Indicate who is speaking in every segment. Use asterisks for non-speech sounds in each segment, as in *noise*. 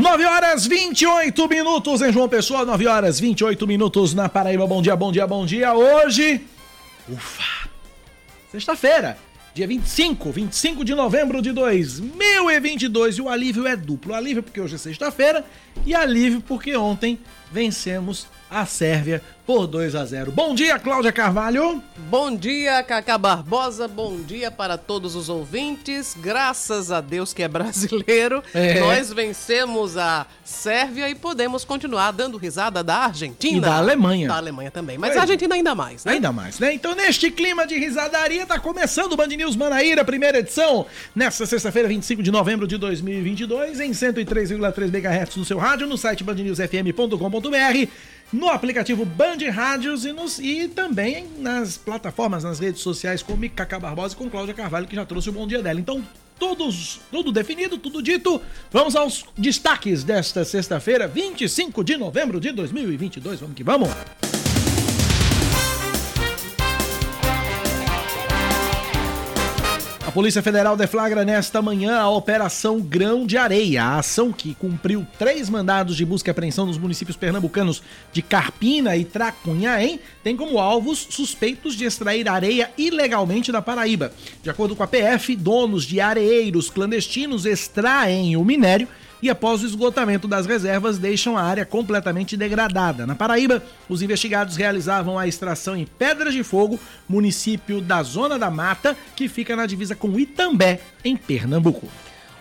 Speaker 1: 9 horas 28 minutos em João Pessoa, 9 horas 28 minutos na Paraíba. Bom dia, bom dia, bom dia. Hoje, ufa, sexta-feira, dia 25, 25 de novembro de 2022. E o alívio é duplo: alívio porque hoje é sexta-feira e alívio porque ontem vencemos a Sérvia por 2 a 0. Bom dia, Cláudia Carvalho.
Speaker 2: Bom dia, Cacá Barbosa. Bom dia para todos os ouvintes. Graças a Deus que é brasileiro, é. nós vencemos a Sérvia e podemos continuar dando risada da Argentina. E
Speaker 1: da Alemanha.
Speaker 2: Da Alemanha também, mas a Argentina ainda mais, né?
Speaker 1: Ainda mais, né? Então, neste clima de risadaria, tá começando o Band News Manaíra, primeira edição, nesta sexta-feira, 25 de novembro de 2022, em 103,3 MHz no seu rádio, no site bandnewsfm.com.br no aplicativo Band Rádios e, nos, e também nas plataformas, nas redes sociais como Cacá Barbosa e com Cláudia Carvalho, que já trouxe o bom dia dela. Então, todos, tudo definido, tudo dito. Vamos aos destaques desta sexta-feira, 25 de novembro de 2022. Vamos que vamos! A Polícia Federal deflagra nesta manhã a Operação Grão de Areia, a ação que cumpriu três mandados de busca e apreensão nos municípios pernambucanos de Carpina e Tracunhaém, tem como alvos suspeitos de extrair areia ilegalmente da Paraíba. De acordo com a PF, donos de areeiros clandestinos extraem o minério e após o esgotamento das reservas deixam a área completamente degradada. Na Paraíba, os investigados realizavam a extração em Pedras de Fogo, município da Zona da Mata, que fica na divisa com Itambé, em Pernambuco.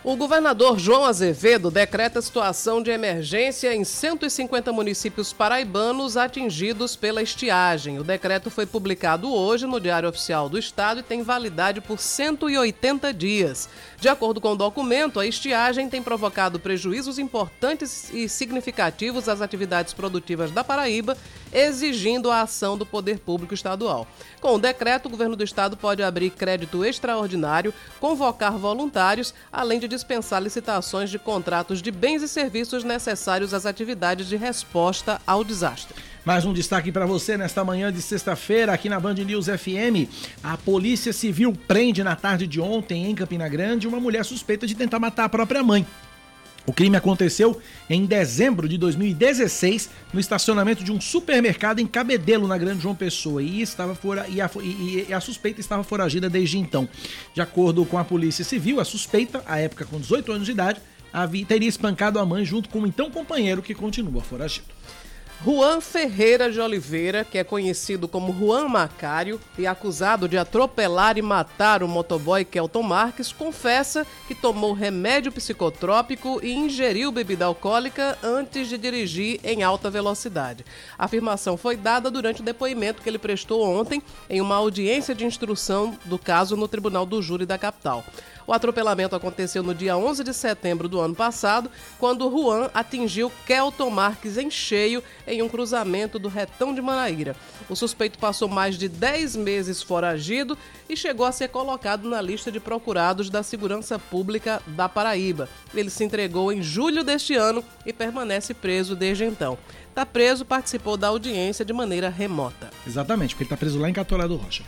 Speaker 2: O governador João Azevedo decreta situação de emergência em 150 municípios paraibanos atingidos pela estiagem. O decreto foi publicado hoje no Diário Oficial do Estado e tem validade por 180 dias. De acordo com o documento, a estiagem tem provocado prejuízos importantes e significativos às atividades produtivas da Paraíba, exigindo a ação do poder público estadual. Com o decreto, o governo do estado pode abrir crédito extraordinário, convocar voluntários, além de dispensar licitações de contratos de bens e serviços necessários às atividades de resposta ao desastre.
Speaker 1: Mais um destaque para você nesta manhã de sexta-feira aqui na Band News FM. A Polícia Civil prende na tarde de ontem em Campina Grande uma mulher suspeita de tentar matar a própria mãe. O crime aconteceu em dezembro de 2016 no estacionamento de um supermercado em Cabedelo, na Grande João Pessoa, e, estava fora, e, a, e, e a suspeita estava foragida desde então. De acordo com a Polícia Civil, a suspeita, à época com 18 anos de idade, havia, teria espancado a mãe junto com o então companheiro que continua foragido.
Speaker 2: Juan Ferreira de Oliveira, que é conhecido como Juan Macário e acusado de atropelar e matar o motoboy Kelton Marques, confessa que tomou remédio psicotrópico e ingeriu bebida alcoólica antes de dirigir em alta velocidade. A afirmação foi dada durante o depoimento que ele prestou ontem em uma audiência de instrução do caso no Tribunal do Júri da capital. O atropelamento aconteceu no dia 11 de setembro do ano passado, quando Juan atingiu Kelton Marques em cheio em um cruzamento do retão de Manaíra. O suspeito passou mais de 10 meses foragido e chegou a ser colocado na lista de procurados da Segurança Pública da Paraíba. Ele se entregou em julho deste ano e permanece preso desde então. Está preso, participou da audiência de maneira remota.
Speaker 1: Exatamente, porque ele está preso lá em Catorado Rocha.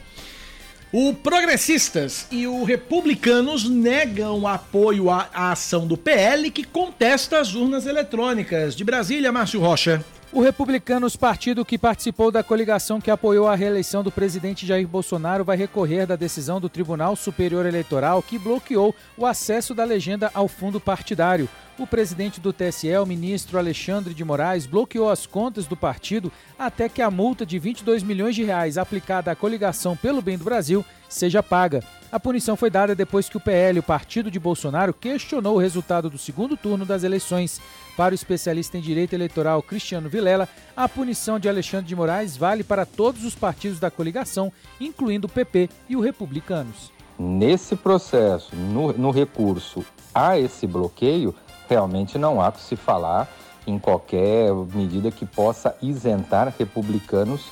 Speaker 1: O Progressistas e o Republicanos negam apoio à, ação do PL que contesta as urnas eletrônicas. De Brasília, Márcio Rocha.
Speaker 3: O Republicanos, partido que participou da coligação que apoiou a reeleição do presidente Jair Bolsonaro, vai recorrer da decisão do Tribunal Superior Eleitoral que bloqueou o acesso da legenda ao fundo partidário. O presidente do TSE, o ministro Alexandre de Moraes, bloqueou as contas do partido até que a multa de 22 milhões de reais aplicada à coligação pelo bem do Brasil seja paga. A punição foi dada depois que o PL, o partido de Bolsonaro, questionou o resultado do segundo turno das eleições. Para o especialista em direito eleitoral Cristiano Vilela, a punição de Alexandre de Moraes vale para todos os partidos da coligação, incluindo o PP e o Republicanos.
Speaker 4: Nesse processo, no, no recurso a esse bloqueio, realmente não há que se falar em qualquer medida que possa isentar republicanos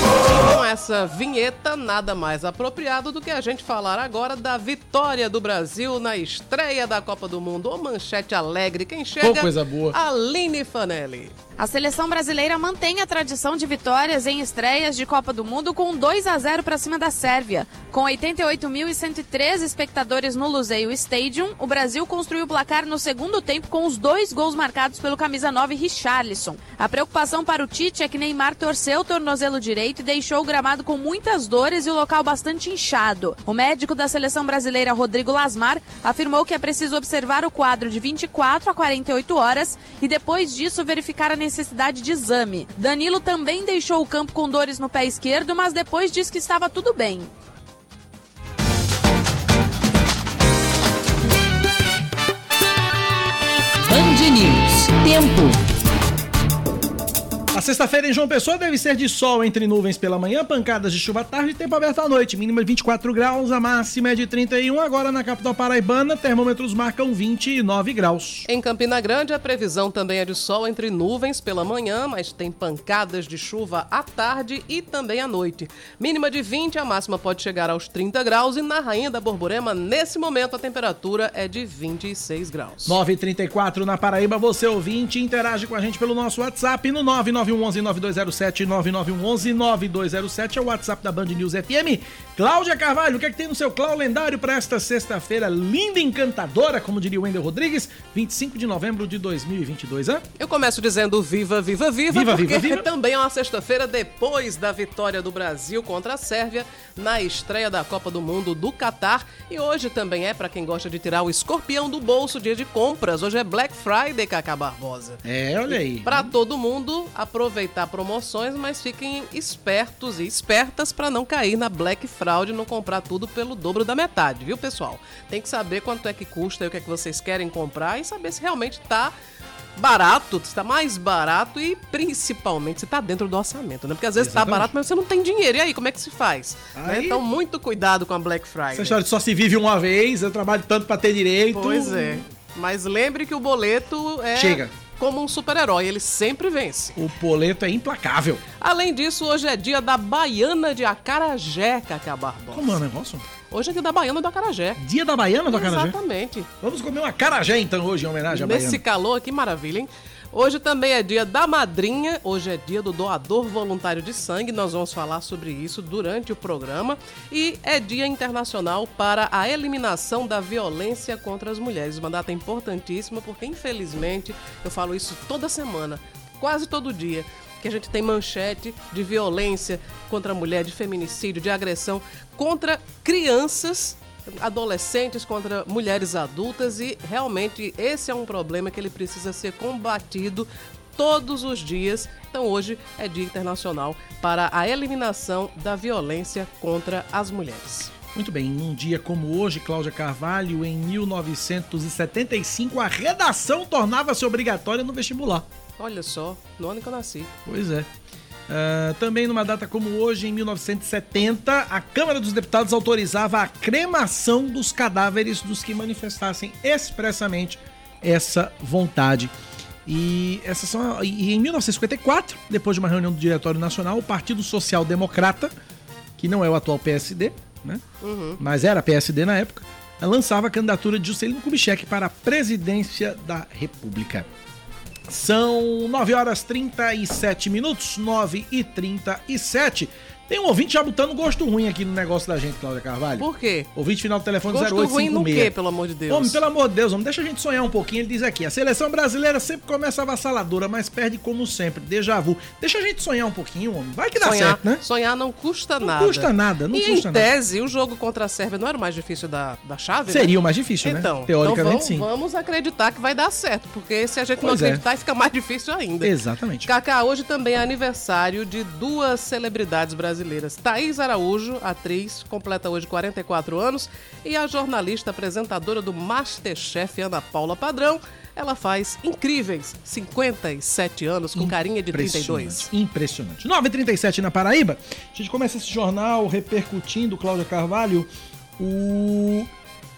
Speaker 2: com essa vinheta, nada mais apropriado do que a gente falar agora da vitória do Brasil na estreia da Copa do Mundo. Ô manchete alegre, quem chega?
Speaker 1: Pô, coisa boa.
Speaker 2: Aline Fanelli.
Speaker 5: A seleção brasileira mantém a tradição de vitórias em estreias de Copa do Mundo com 2 a 0 para cima da Sérvia. Com 88.113 espectadores no Luseio Stadium, o Brasil construiu o placar no segundo tempo com os dois gols marcados pelo camisa 9 Richarlison. A preocupação para o Tite é que Neymar torceu o tornozelo direito e deixou o gramado com muitas dores e o local bastante inchado. O médico da seleção brasileira, Rodrigo Lasmar, afirmou que é preciso observar o quadro de 24 a 48 horas e depois disso verificar a necessidade de exame. Danilo também deixou o campo com dores no pé esquerdo, mas depois disse que estava tudo bem.
Speaker 6: Band News. Tempo.
Speaker 1: A sexta-feira em João Pessoa deve ser de sol entre nuvens pela manhã, pancadas de chuva à tarde e tempo aberto à noite. Mínima de 24 graus, a máxima é de 31. Agora na capital paraibana, termômetros marcam 29 graus.
Speaker 2: Em Campina Grande, a previsão também é de sol entre nuvens pela manhã, mas tem pancadas de chuva à tarde e também à noite. Mínima de 20, a máxima pode chegar aos 30 graus e na Rainha da Borborema, nesse momento, a temperatura é de 26 graus.
Speaker 1: 9h34 na Paraíba, você ouvinte, interage com a gente pelo nosso WhatsApp no 99 9911-9207, 9911-9207 é o WhatsApp da Band News FM. Cláudia Carvalho, o que é que tem no seu Clau lendário para esta sexta-feira linda e encantadora, como diria o Wendel Rodrigues, 25 de novembro de 2022, hein?
Speaker 2: Eu começo dizendo viva, viva, viva,
Speaker 1: viva
Speaker 2: porque
Speaker 1: viva, viva. *laughs*
Speaker 2: também é uma sexta-feira depois da vitória do Brasil contra a Sérvia na estreia da Copa do Mundo do Catar. E hoje também é para quem gosta de tirar o escorpião do bolso, dia de compras. Hoje é Black Friday, Cacá Barbosa.
Speaker 1: É, olha aí.
Speaker 2: Para todo mundo, a aproveitar promoções, mas fiquem espertos e espertas para não cair na Black Fraud e não comprar tudo pelo dobro da metade, viu, pessoal? Tem que saber quanto é que custa e o que é que vocês querem comprar e saber se realmente está barato, está mais barato e principalmente se está dentro do orçamento, né? Porque às vezes está barato, mas você não tem dinheiro. E aí, como é que se faz? Né? Então, muito cuidado com a Black Friday.
Speaker 1: Essa história só se vive uma vez, eu trabalho tanto para ter direito.
Speaker 2: Pois é. Mas lembre que o boleto é.
Speaker 1: Chega
Speaker 2: como um super-herói, ele sempre vence.
Speaker 1: O boleto é implacável.
Speaker 2: Além disso, hoje é dia da Baiana de Acarajé, Cacá Barbosa.
Speaker 1: Como é o negócio?
Speaker 2: Hoje é dia da Baiana do Acarajé.
Speaker 1: Dia da Baiana do Acarajé?
Speaker 2: Exatamente.
Speaker 1: Vamos comer um acarajé então hoje em homenagem à
Speaker 2: Nesse
Speaker 1: Baiana.
Speaker 2: Nesse calor aqui, maravilha, hein? Hoje também é dia da madrinha, hoje é dia do doador voluntário de sangue, nós vamos falar sobre isso durante o programa. E é dia internacional para a eliminação da violência contra as mulheres. Uma data importantíssima porque, infelizmente, eu falo isso toda semana, quase todo dia que a gente tem manchete de violência contra a mulher, de feminicídio, de agressão contra crianças adolescentes contra mulheres adultas e realmente esse é um problema que ele precisa ser combatido todos os dias. Então hoje é Dia Internacional para a eliminação da violência contra as mulheres.
Speaker 1: Muito bem, num dia como hoje, Cláudia Carvalho, em 1975, a redação tornava-se obrigatória no vestibular.
Speaker 2: Olha só, no ano que eu nasci.
Speaker 1: Pois é. Uh, também numa data como hoje, em 1970, a Câmara dos Deputados autorizava a cremação dos cadáveres dos que manifestassem expressamente essa vontade. E, essas são, e em 1954, depois de uma reunião do Diretório Nacional, o Partido Social Democrata, que não é o atual PSD, né? Uhum. mas era PSD na época, lançava a candidatura de Juscelino Kubitschek para a presidência da República. São 9 horas 37 minutos, 9 e 37. Tem um ouvinte já botando gosto ruim aqui no negócio da gente, Cláudia Carvalho.
Speaker 2: Por quê?
Speaker 1: Ouvinte final do telefone
Speaker 2: gosto
Speaker 1: 0856.
Speaker 2: ruim no quê, pelo amor de Deus?
Speaker 1: Homem, pelo amor de Deus, homem, deixa a gente sonhar um pouquinho. Ele diz aqui, a seleção brasileira sempre começa avassaladora, mas perde como sempre, déjà vu. Deixa a gente sonhar um pouquinho, homem. Vai que dá
Speaker 2: sonhar,
Speaker 1: certo, né?
Speaker 2: Sonhar não custa
Speaker 1: não
Speaker 2: nada.
Speaker 1: Não custa nada, não
Speaker 2: e
Speaker 1: custa
Speaker 2: em
Speaker 1: nada.
Speaker 2: tese, o jogo contra a Sérvia não era o mais difícil da, da chave,
Speaker 1: Seria
Speaker 2: né?
Speaker 1: o mais difícil,
Speaker 2: então,
Speaker 1: né? Teoricamente,
Speaker 2: então vamos,
Speaker 1: sim.
Speaker 2: vamos acreditar que vai dar certo, porque se a gente
Speaker 1: Pois
Speaker 2: não
Speaker 1: é.
Speaker 2: acreditar, fica mais difícil ainda.
Speaker 1: Exatamente.
Speaker 2: Cacá, hoje também é aniversário de duas celebridades brasileiras. Thaís Araújo, atriz, completa hoje 44 anos, e a jornalista apresentadora do Masterchef, Ana Paula Padrão. Ela faz incríveis 57 anos, com carinha de 32.
Speaker 1: Impressionante. 9h37 na Paraíba. A gente começa esse jornal repercutindo, Cláudia Carvalho, o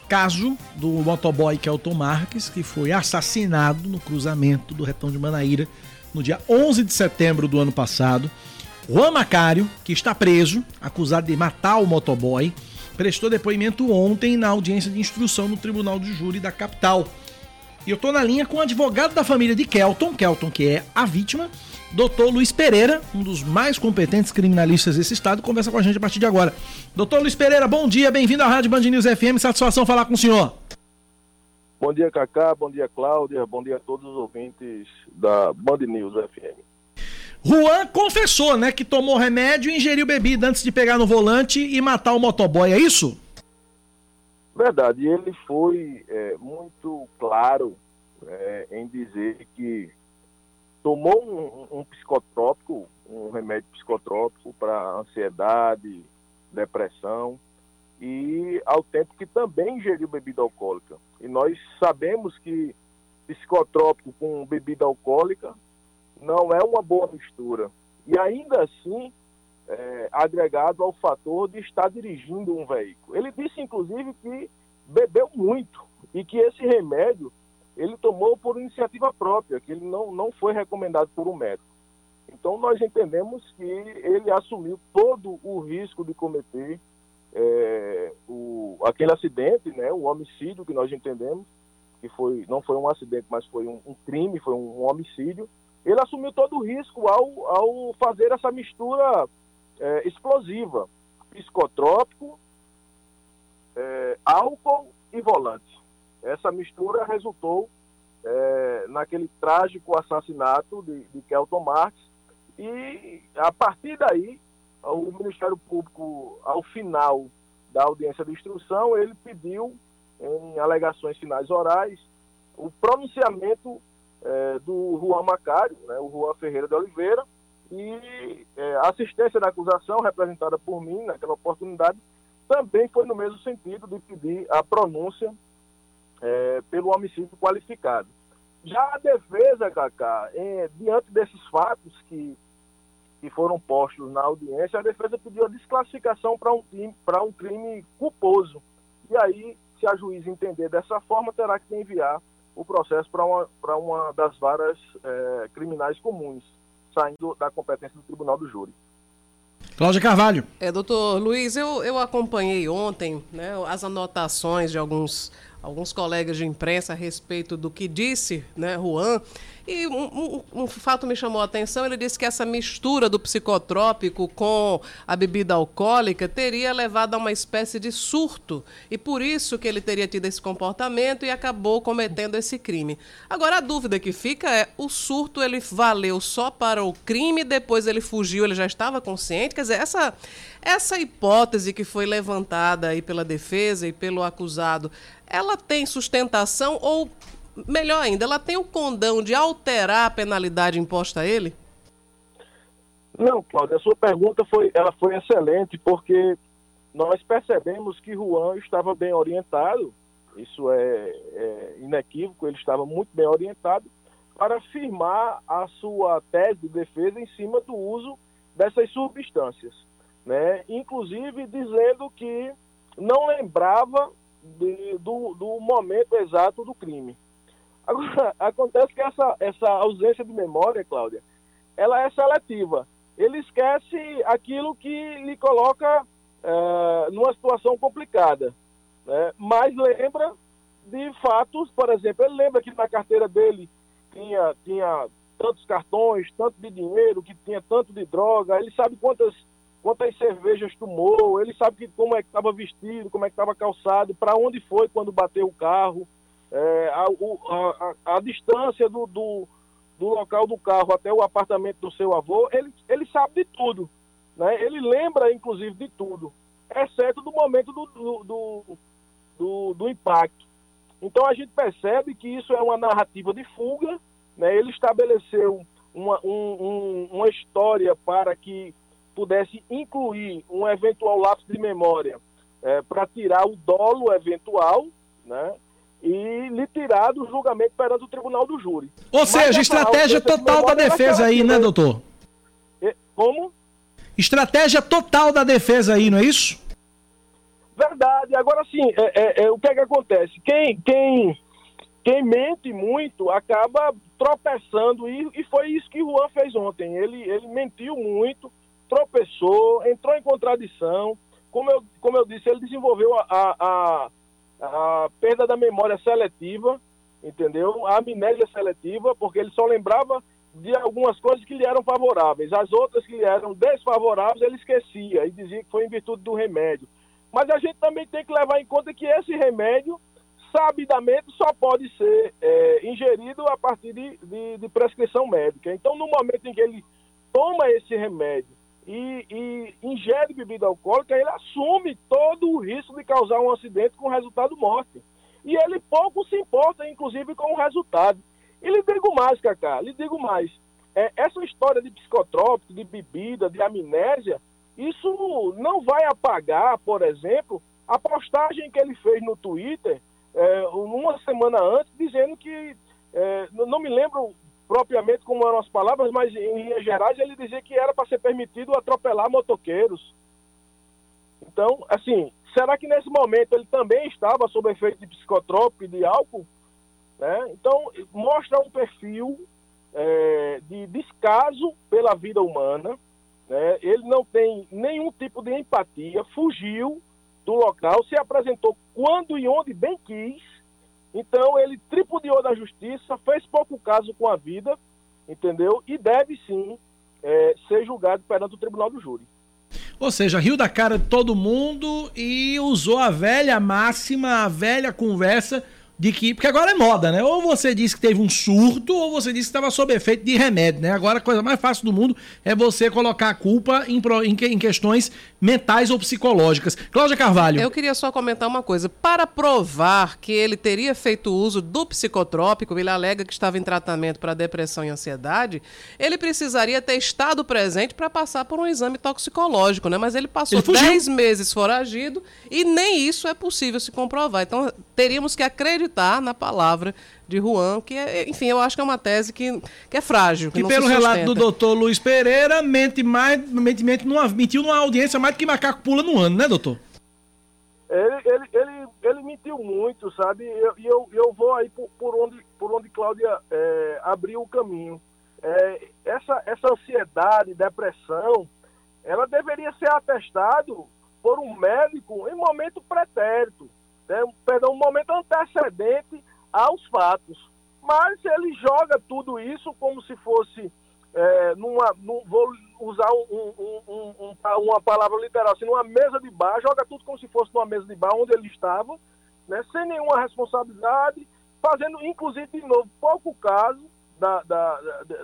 Speaker 1: caso do motoboy Kelton Marques, que foi assassinado no cruzamento do retão de Manaíra no dia 11 de setembro do ano passado. Juan Macário, que está preso, acusado de matar o motoboy, prestou depoimento ontem na audiência de instrução no Tribunal de Júri da capital. E eu tô na linha com o advogado da família de Kelton, Kelton que é a vítima, doutor Luiz Pereira, um dos mais competentes criminalistas desse estado, conversa com a gente a partir de agora. Doutor Luiz Pereira, bom dia, bem-vindo à Rádio Band News FM, satisfação falar com o senhor.
Speaker 7: Bom dia, Cacá, bom dia, Cláudia, bom dia a todos os ouvintes da Band News FM.
Speaker 1: Juan confessou, né, que tomou remédio e ingeriu bebida antes de pegar no volante e matar o motoboy, é isso?
Speaker 7: Verdade, ele foi é, muito claro é, em dizer que tomou um, um psicotrópico, um remédio psicotrópico para ansiedade, depressão, e ao tempo que também ingeriu bebida alcoólica. E nós sabemos que psicotrópico com bebida alcoólica não é uma boa mistura. E ainda assim, é, agregado ao fator de estar dirigindo um veículo. Ele disse, inclusive, que bebeu muito e que esse remédio ele tomou por iniciativa própria, que ele não, não foi recomendado por um médico. Então, nós entendemos que ele assumiu todo o risco de cometer é, o, aquele acidente, né, o homicídio que nós entendemos, que foi, não foi um acidente, mas foi um, um crime, foi um, um homicídio, ele assumiu todo o risco ao, ao fazer essa mistura é, explosiva, psicotrópico, é, álcool e volante. Essa mistura resultou é, naquele trágico assassinato de, de Kelton Marx e a partir daí o Ministério Público, ao final da audiência de instrução, ele pediu em alegações finais orais o pronunciamento é, do Juan Macário, né, o Juan Ferreira de Oliveira, e é, a assistência da acusação, representada por mim naquela oportunidade, também foi no mesmo sentido de pedir a pronúncia é, pelo homicídio qualificado. Já a defesa, Cacá, é, diante desses fatos que, que foram postos na audiência, a defesa pediu a desclassificação para um, um crime culposo. E aí, se a juiz entender dessa forma, terá que enviar o processo para uma, uma das varas é, criminais comuns, saindo da competência do Tribunal do Júri.
Speaker 1: Cláudia Carvalho.
Speaker 2: É, doutor Luiz, eu, eu acompanhei ontem né, as anotações de alguns alguns colegas de imprensa a respeito do que disse né, Juan. E um, um, um, fato me chamou a atenção: ele disse que essa mistura do psicotrópico com a bebida alcoólica teria levado a uma espécie de surto. E por isso que ele teria tido esse comportamento e acabou cometendo esse crime. Agora, a dúvida que fica é: o surto ele valeu só para o crime, depois ele fugiu, ele já estava consciente? Quer dizer, essa, essa hipótese que foi levantada aí pela defesa e pelo acusado ela tem sustentação ou, melhor ainda, ela tem o condão de alterar a penalidade imposta a ele?
Speaker 7: Não, Cláudia, a sua pergunta foi, ela foi excelente, porque nós percebemos que Juan estava bem orientado, isso é, é inequívoco, ele estava muito bem orientado para afirmar a sua tese de defesa em cima do uso dessas substâncias, né? Inclusive dizendo que não lembrava de, do, do momento exato do crime. Agora, *laughs* acontece que essa, essa ausência de memória, Cláudia, ela é seletiva. Ele esquece aquilo que lhe coloca é, numa situação complicada, né? mas lembra de fatos, por exemplo, ele lembra que na carteira dele tinha, tinha tantos cartões, tanto de dinheiro, que tinha tanto de droga, ele sabe quantas quantas cervejas tomou, ele sabe que, como é que estava vestido, como é que estava calçado, para onde foi quando bateu o carro, é, a, a, a, distância do, do, do, local do carro até o apartamento do seu avô, ele, ele sabe de tudo. Né? Ele lembra, inclusive, de tudo, exceto do momento do, do, do, do impacto. Então a gente percebe que isso é uma narrativa de fuga, né? ele estabeleceu uma, um, um, uma história para que pudesse incluir um eventual lapso de memória é, para tirar o dolo eventual, né? E lhe tirar do julgamento perante o tribunal do júri.
Speaker 1: Ou seja, estratégia total da defesa aí, né, doutor?
Speaker 7: Como?
Speaker 1: Estratégia total da defesa aí, não é isso?
Speaker 7: Verdade. Agora sim, é, é, é, o que é que acontece? Quem, quem, quem mente muito acaba tropeçando, e, e foi isso que o Juan fez ontem. Ele, ele mentiu muito, tropeçou, entrou em contradição. Como eu, como eu disse, ele desenvolveu a, a, a, a perda da memória seletiva entendeu? A amnésia seletiva, porque ele só lembrava de algumas coisas que lhe eram favoráveis. As outras que lhe eram desfavoráveis, ele esquecia e dizia que foi em virtude do remédio. Mas a gente também tem que levar em conta que esse remédio, sabidamente, só pode ser é, ingerido a partir de, de, de, prescrição médica. Então, no momento em que ele toma esse remédio e, e ingere bebida alcoólica, ele assume todo o risco de causar um acidente com resultado morte. E ele pouco se importa, inclusive, com o resultado. E lhe digo mais, Cacá, lhe digo mais. É, essa história de psicotrópico, de bebida, de amnésia, isso não vai apagar, por exemplo, a postagem que ele fez no Twitter é, uma semana antes, dizendo que, é, não me lembro propriamente como eram as palavras, mas em linhas gerais ele dizia que era para ser permitido atropelar motoqueiros. Então, assim, será que nesse momento ele também estava sob efeito de psicotrópico e de álcool? Né? Então, mostra um perfil é, de descaso pela vida humana. Né? Ele não tem nenhum tipo de empatia, fugiu do local, se apresentou quando e onde bem quis. Então, ele tripudiou da justiça, fez pouco caso com a vida, entendeu? E deve sim é, ser julgado perante o tribunal do júri.
Speaker 1: Ou seja, riu da cara de todo mundo e usou a velha máxima, a velha conversa de que. Porque agora é moda, né? Ou você disse que teve um surto, ou você disse que estava sob efeito de remédio, né? Agora a coisa mais fácil do mundo é você colocar a culpa em, em, em questões mentais ou psicológicas. Cláudia Carvalho.
Speaker 2: Eu queria só comentar uma coisa. Para provar que ele teria feito uso do psicotrópico, ele alega que estava em tratamento para depressão e ansiedade, ele precisaria ter estado presente para passar por um exame toxicológico, né? Mas ele passou 10 meses foragido e nem isso é possível se comprovar. Então teríamos que acreditar acreditar na palavra de Juan, que é, enfim, eu acho que é uma tese que, que é frágil.
Speaker 1: Que, que pelo relato do doutor Luiz Pereira, mente mais, mente, mente numa, mentiu numa audiência mais do que macaco pula no ano, né, doutor?
Speaker 7: Ele, ele, ele, ele mentiu muito, sabe? E eu, eu, eu vou aí por, por, onde, por onde Cláudia é, abriu o caminho. É, essa, essa ansiedade, depressão, ela deveria ser atestado por um médico em momento pretérito né, perdão, um momento antecedente aos fatos. Mas ele joga tudo isso como se fosse, é, numa, num, vou usar um, um, um, uma palavra literal, assim, numa mesa de bar, joga tudo como se fosse numa mesa de bar onde ele estava, né, sem nenhuma responsabilidade, fazendo, inclusive, de novo, pouco caso da, da,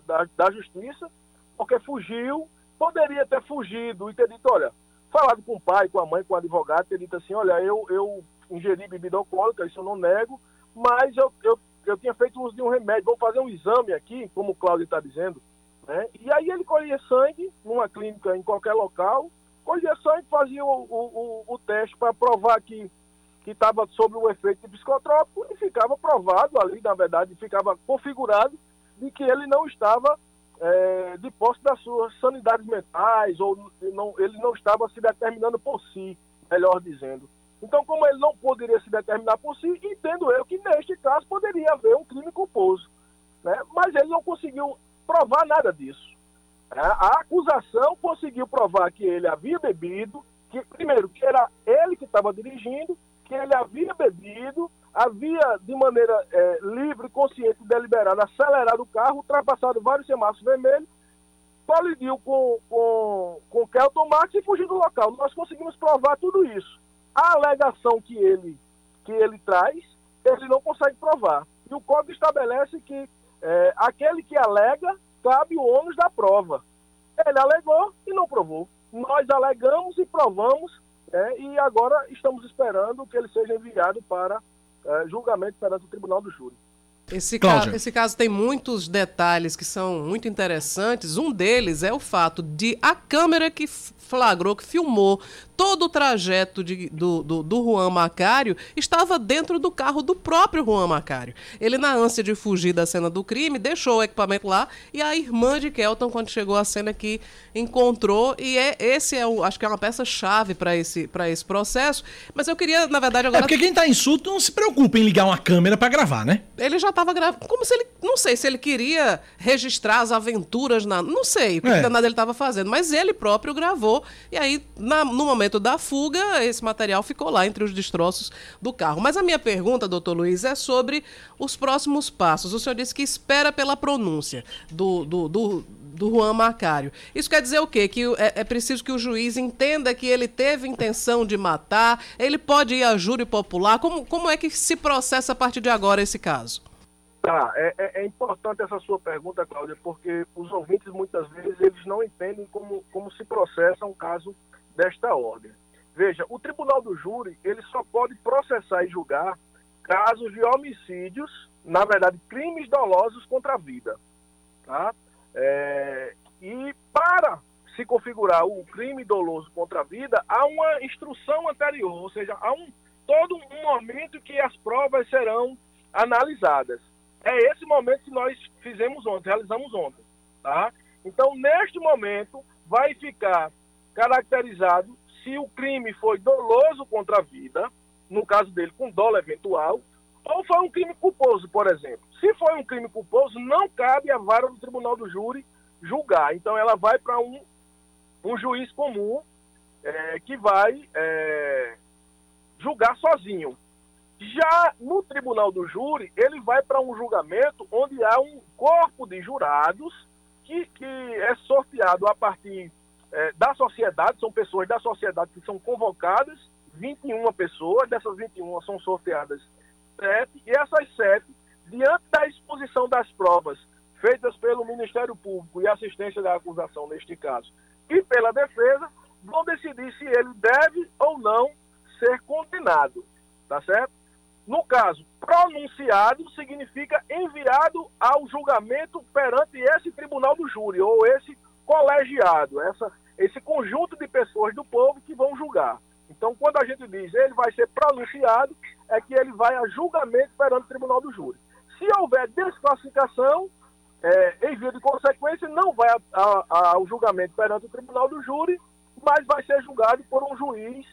Speaker 7: da, da justiça, porque fugiu, poderia ter fugido e ter dito, olha, falado com o pai, com a mãe, com o advogado, ter dito assim, olha, eu, eu ingerir bebida alcoólica, isso eu não nego, mas eu, eu, eu tinha feito uso de um remédio, vamos fazer um exame aqui, como o Cláudio está dizendo, né? E aí ele colhia sangue numa clínica em qualquer local, colhia sangue, fazia o, o, o, o teste para provar que que estava sob o efeito de psicotrópico e ficava provado ali, na verdade, ficava configurado de que ele não estava é, de posse das suas sanidades mentais ou não, ele não estava se determinando por si, melhor dizendo. Então, como ele não poderia se determinar por si, entendo eu que neste caso poderia haver um crime culposo. Né? Mas ele não conseguiu provar nada disso. É, a acusação conseguiu provar que ele havia bebido, que primeiro que era ele que estava dirigindo, que ele havia bebido, havia de maneira é, livre, consciente deliberada acelerado o carro, ultrapassado vários semáforos vermelhos, colidiu com, com, com Kelton Marx e fugiu do local. Nós conseguimos provar tudo isso a alegação que ele, que ele traz, ele não consegue provar. E o código estabelece que é, aquele que alega, cabe o ônus da prova. Ele alegou e não provou. Nós alegamos e provamos, é, e agora estamos esperando que ele seja enviado para é, julgamento perante o Tribunal do Júri.
Speaker 2: Esse, ca esse caso tem muitos detalhes que são muito interessantes. Um deles é o fato de a câmera que flagrou, que filmou todo o trajeto de, do, do, do Juan Macário estava dentro do carro do próprio Juan Macário. Ele, na ânsia de fugir da cena do crime, deixou o equipamento lá e a irmã de Kelton, quando chegou à cena que encontrou, e é esse é o, acho que é uma peça-chave para esse, esse processo. Mas eu queria, na verdade, agora.
Speaker 1: É porque quem está em surto não se preocupa em ligar uma câmera para gravar, né?
Speaker 2: Ele já estava gravando. Como se ele. Não sei se ele queria registrar as aventuras na. Não sei o que é. danado ele estava fazendo, mas ele próprio gravou. E aí, na, no momento momento da fuga, esse material ficou lá entre os destroços do carro. Mas a minha pergunta, doutor Luiz, é sobre os próximos passos. O senhor disse que espera pela pronúncia do, do, do, do Juan Macário. Isso quer dizer o quê? Que é, é, preciso que o juiz entenda que ele teve intenção de matar, ele pode ir a júri popular. Como, como é que se processa a partir de agora esse caso?
Speaker 7: Tá, é, é, é importante essa sua pergunta, Cláudia, porque os ouvintes muitas vezes eles não entendem como, como se processa um caso desta ordem. Veja, o tribunal do júri ele só pode processar e julgar casos de homicídios, na verdade, crimes dolosos contra a vida. Tá? É, e para se configurar o crime doloso contra a vida, há uma instrução anterior, ou seja, há um, todo um momento que as provas serão analisadas. É esse momento que nós fizemos ontem, realizamos ontem. Tá? Então, neste momento, vai ficar caracterizado se o crime foi doloso contra a vida, no caso dele com dolo eventual, ou foi um crime culposo, por exemplo. Se foi um crime culposo, não cabe a vara do tribunal do júri julgar. Então ela vai para um, um juiz comum é, que vai é, julgar sozinho. Já no tribunal do júri, ele vai para um julgamento onde há um corpo de jurados que, que é sorteado a partir é, da sociedade, são pessoas da sociedade que são convocadas, 21 pessoas, dessas 21 são sorteadas sete, e essas sete, diante da exposição das provas feitas pelo Ministério Público e assistência da acusação neste caso, e pela defesa, vão decidir se ele deve ou não ser condenado, tá certo? No caso, pronunciado significa enviado ao julgamento perante esse tribunal do júri ou esse colegiado, essa, esse conjunto de pessoas do povo que vão julgar. Então, quando a gente diz ele vai ser pronunciado, é que ele vai a julgamento perante o tribunal do júri. Se houver desclassificação, é, em via de consequência, não vai a, a, ao julgamento perante o tribunal do júri, mas vai ser julgado por um juiz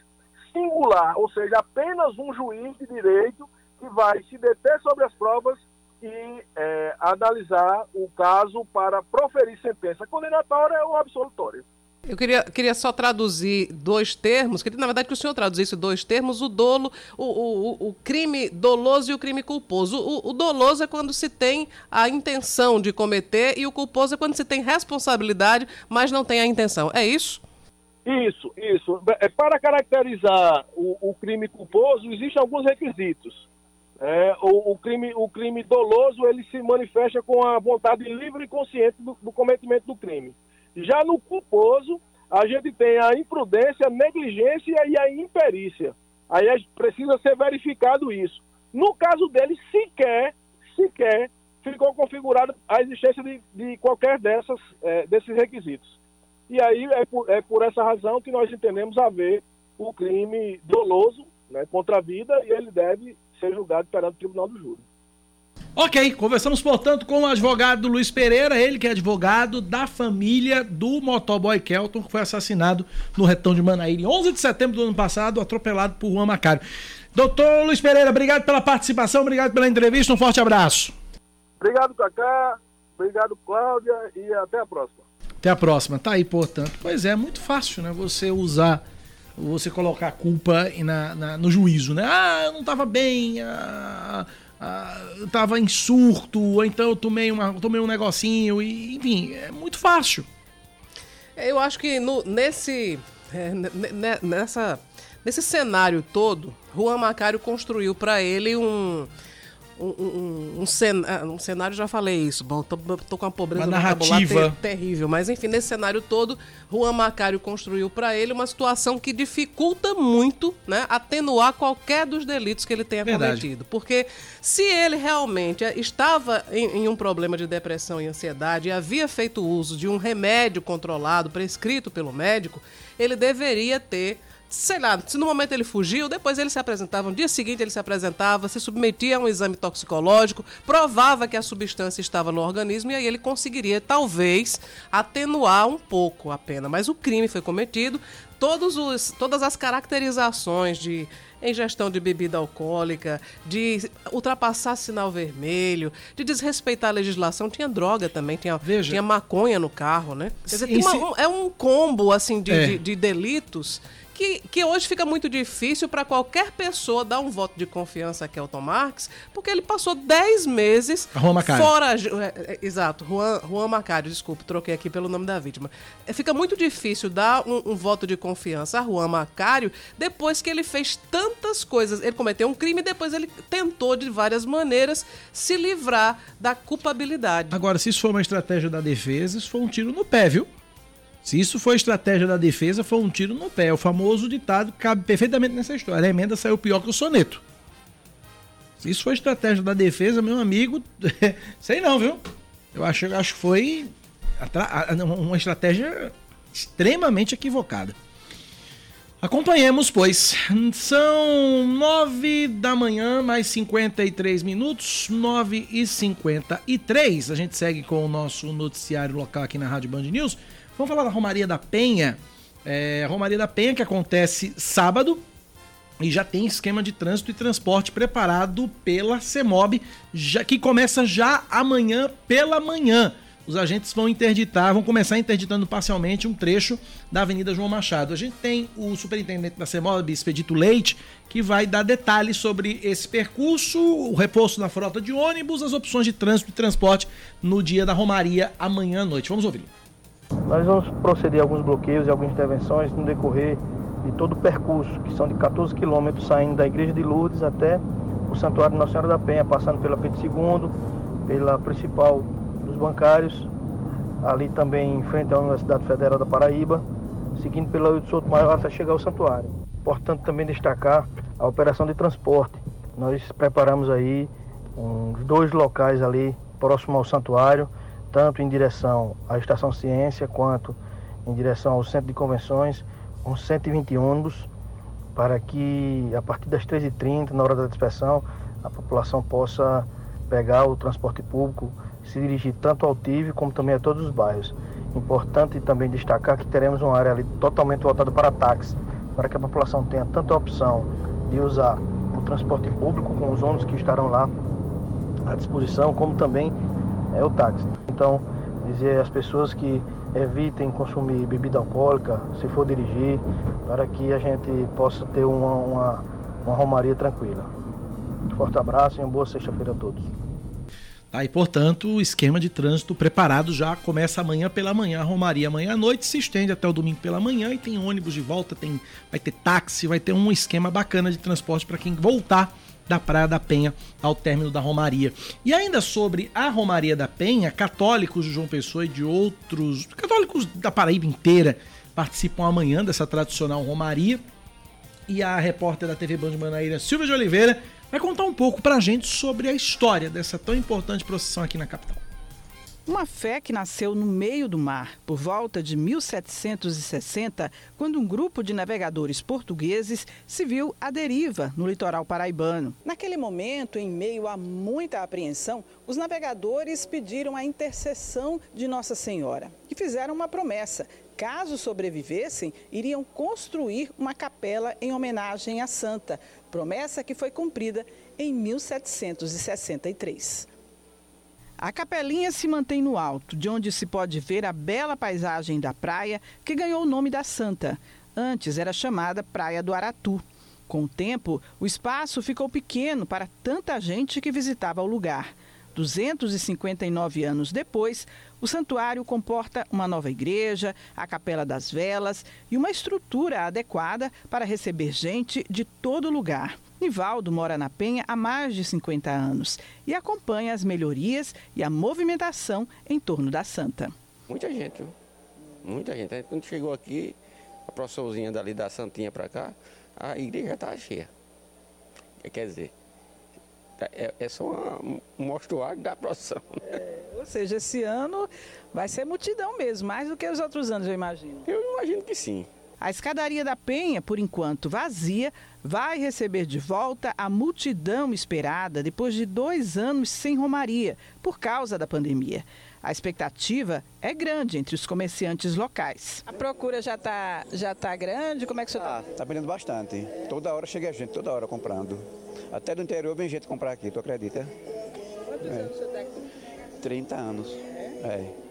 Speaker 7: singular, ou seja, apenas um juiz de direito que vai se deter sobre as provas e é, analisar o caso para proferir sentença condenatória ou absolutória.
Speaker 2: Eu queria, queria só traduzir dois termos, queria, na verdade, que o senhor traduzisse dois termos, o dolo, o, o, o crime doloso e o crime culposo. O, o, doloso é quando se tem a intenção de cometer e o culposo é quando se tem responsabilidade, mas não tem a intenção. É isso?
Speaker 7: Isso, isso. É, para caracterizar o, o crime culposo, existem alguns requisitos. É, o, o, crime, o crime doloso ele se manifesta com a vontade livre e consciente do, do cometimento do crime. Já no culposo, a gente tem a imprudência, a negligência e a imperícia. Aí precisa ser verificado isso. No caso dele, sequer, sequer ficou configurada a existência de, de qualquer dessas, é, desses requisitos. E aí é por, é por essa razão que nós entendemos haver o crime doloso né, contra a vida e ele deve ser julgado perante o Tribunal do Júri.
Speaker 1: Ok, conversamos, portanto, com o advogado Luiz Pereira, ele que é advogado da família do motoboy Kelton, que foi assassinado no retão de Manaíra em 11 de setembro do ano passado, atropelado por Juan Macário. Doutor Luiz Pereira, obrigado pela participação, obrigado pela entrevista, um forte abraço.
Speaker 7: Obrigado, Cacá, obrigado, Cláudia, e até a próxima.
Speaker 1: Até a próxima. Tá aí, portanto. Pois é, é muito fácil, né? Você usar, você colocar a culpa na, na no juízo, né? Ah, eu não estava bem, ah, ah, eu tava em surto, ou então eu tomei, uma, tomei um negocinho, e, enfim, é muito fácil.
Speaker 2: Eu acho que no, nesse, é, nessa, nesse cenário todo, Juan Macário construiu para ele um um, um, um, cenário, um, cenário, já falei isso, bom, tô, tô com uma pobreza
Speaker 1: uma narrativa
Speaker 2: ter, terrível, mas enfim, nesse cenário todo, Juan Macário construiu para ele uma situação que dificulta muito, né, atenuar qualquer dos delitos que ele tenha Verdade. cometido, porque se ele realmente estava em, em um problema de depressão e ansiedade e havia feito uso de um remédio controlado, prescrito pelo médico, ele deveria ter sei lá, se no momento ele fugiu, depois ele se apresentava, no dia seguinte ele se apresentava, se submetia a um exame toxicológico, provava que a substância estava no organismo e aí ele conseguiria, talvez, atenuar um pouco a pena. Mas o crime foi cometido, todos os, todas as caracterizações de ingestão de bebida alcoólica, de ultrapassar sinal vermelho, de desrespeitar a legislação. Tinha droga também, tinha, Veja. tinha maconha no carro, né? Quer dizer, uma, um, é um combo assim de, é. de, de delitos que, que hoje fica muito difícil para qualquer pessoa dar um voto de confiança a Kelton Marques, porque ele passou 10 meses
Speaker 1: Juan Macário.
Speaker 2: fora. é, é, exato, Juan, Juan Macário, desculpa, troquei aqui pelo nome da vítima. É, fica muito difícil dar um, um voto de confiança a Juan Macário depois que ele fez tantas coisas. Ele cometeu um crime e depois ele tentou de várias maneiras se livrar da culpabilidade.
Speaker 1: Agora, se isso for uma estratégia da defesa, isso foi um tiro no pé, viu? Se isso for estratégia da defesa, foi um tiro no pé. O famoso ditado cabe perfeitamente nessa história. A emenda saiu pior que o soneto. Se isso for estratégia da defesa, meu amigo, *laughs* sei não, viu? Eu acho, acho que foi uma estratégia extremamente equivocada. Acompanhemos, pois. São nove da manhã, mais 53 minutos, nove e 53. A gente segue com o nosso noticiário local aqui na Rádio Band News. Vamos falar da Romaria da Penha. É, Romaria da Penha que acontece sábado e já tem esquema de trânsito e transporte preparado pela CEMOB, já, que começa já amanhã pela manhã. Os agentes vão interditar, vão começar interditando parcialmente um trecho da Avenida João Machado. A gente tem o superintendente da CEMOB, Expedito Leite, que vai dar detalhes sobre esse percurso, o reforço da frota de ônibus, as opções de trânsito e transporte no dia da Romaria amanhã à noite. Vamos ouvir.
Speaker 8: Nós vamos proceder a alguns bloqueios e algumas intervenções no decorrer de todo o percurso, que são de 14 quilômetros saindo da Igreja de Lourdes até o Santuário Nossa Senhora da Penha, passando pela Pedro II, pela principal dos bancários, ali também em frente à Universidade Federal da Paraíba, seguindo pela Ilha do Souto Maior até chegar ao santuário. Importante também destacar a operação de transporte. Nós preparamos aí uns dois locais ali próximo ao santuário, tanto em direção à Estação Ciência quanto em direção ao Centro de Convenções, uns 120 ônibus, para que a partir das 13h30, na hora da dispersão, a população possa pegar o transporte público, se dirigir tanto ao TIV como também a todos os bairros. Importante também destacar que teremos uma área ali totalmente voltada para táxi, para que a população tenha tanto a opção de usar o transporte público com os ônibus que estarão lá à disposição, como também é o táxi. Então, dizer às pessoas que evitem consumir bebida alcoólica se for dirigir, para que a gente possa ter uma, uma, uma romaria tranquila. Forte abraço e uma boa sexta-feira a todos.
Speaker 1: Tá, e portanto, o esquema de trânsito preparado já começa amanhã pela manhã, a Romaria amanhã à noite, se estende até o domingo pela manhã e tem ônibus de volta, tem, vai ter táxi, vai ter um esquema bacana de transporte para quem voltar da Praia da Penha ao término da Romaria. E ainda sobre a Romaria da Penha, católicos de João Pessoa e de outros, católicos da Paraíba inteira participam amanhã dessa tradicional Romaria. E a repórter da TV Band Manaíra, Silvia de Oliveira, vai contar um pouco pra gente sobre a história dessa tão importante procissão aqui na capital.
Speaker 9: Uma fé que nasceu no meio do mar, por volta de 1760, quando um grupo de navegadores portugueses se viu à deriva no litoral paraibano. Naquele momento, em meio a muita apreensão, os navegadores pediram a intercessão de Nossa Senhora e fizeram uma promessa. Caso sobrevivessem, iriam construir uma capela em homenagem à santa, promessa que foi cumprida em 1763. A capelinha se mantém no alto, de onde se pode ver a bela paisagem da praia, que ganhou o nome da Santa. Antes era chamada Praia do Aratu. Com o tempo, o espaço ficou pequeno para tanta gente que visitava o lugar. 259 anos depois, o santuário comporta uma nova igreja, a Capela das Velas e uma estrutura adequada para receber gente de todo lugar. Nivaldo mora na Penha há mais de 50 anos e acompanha as melhorias e a movimentação em torno da Santa.
Speaker 10: Muita gente, viu? muita gente. Quando chegou aqui, a procissãozinha dali da Santinha para cá, a igreja estava cheia. Quer dizer, é, é só uma- um mostruário da procissão.
Speaker 9: Ou seja, esse ano vai ser multidão mesmo, mais do que os outros anos, eu imagino.
Speaker 10: Eu imagino que sim.
Speaker 9: A escadaria da Penha, por enquanto vazia, vai receber de volta a multidão esperada depois de dois anos sem romaria, por causa da pandemia. A expectativa é grande entre os comerciantes locais. A procura já está já tá grande? Como é que você está?
Speaker 11: Ah, vendendo bastante. Toda hora chega gente, toda hora comprando. Até do interior vem gente comprar aqui, tu acredita?
Speaker 9: Quantos
Speaker 11: É.
Speaker 9: anos você está aqui?
Speaker 11: 30 anos. É.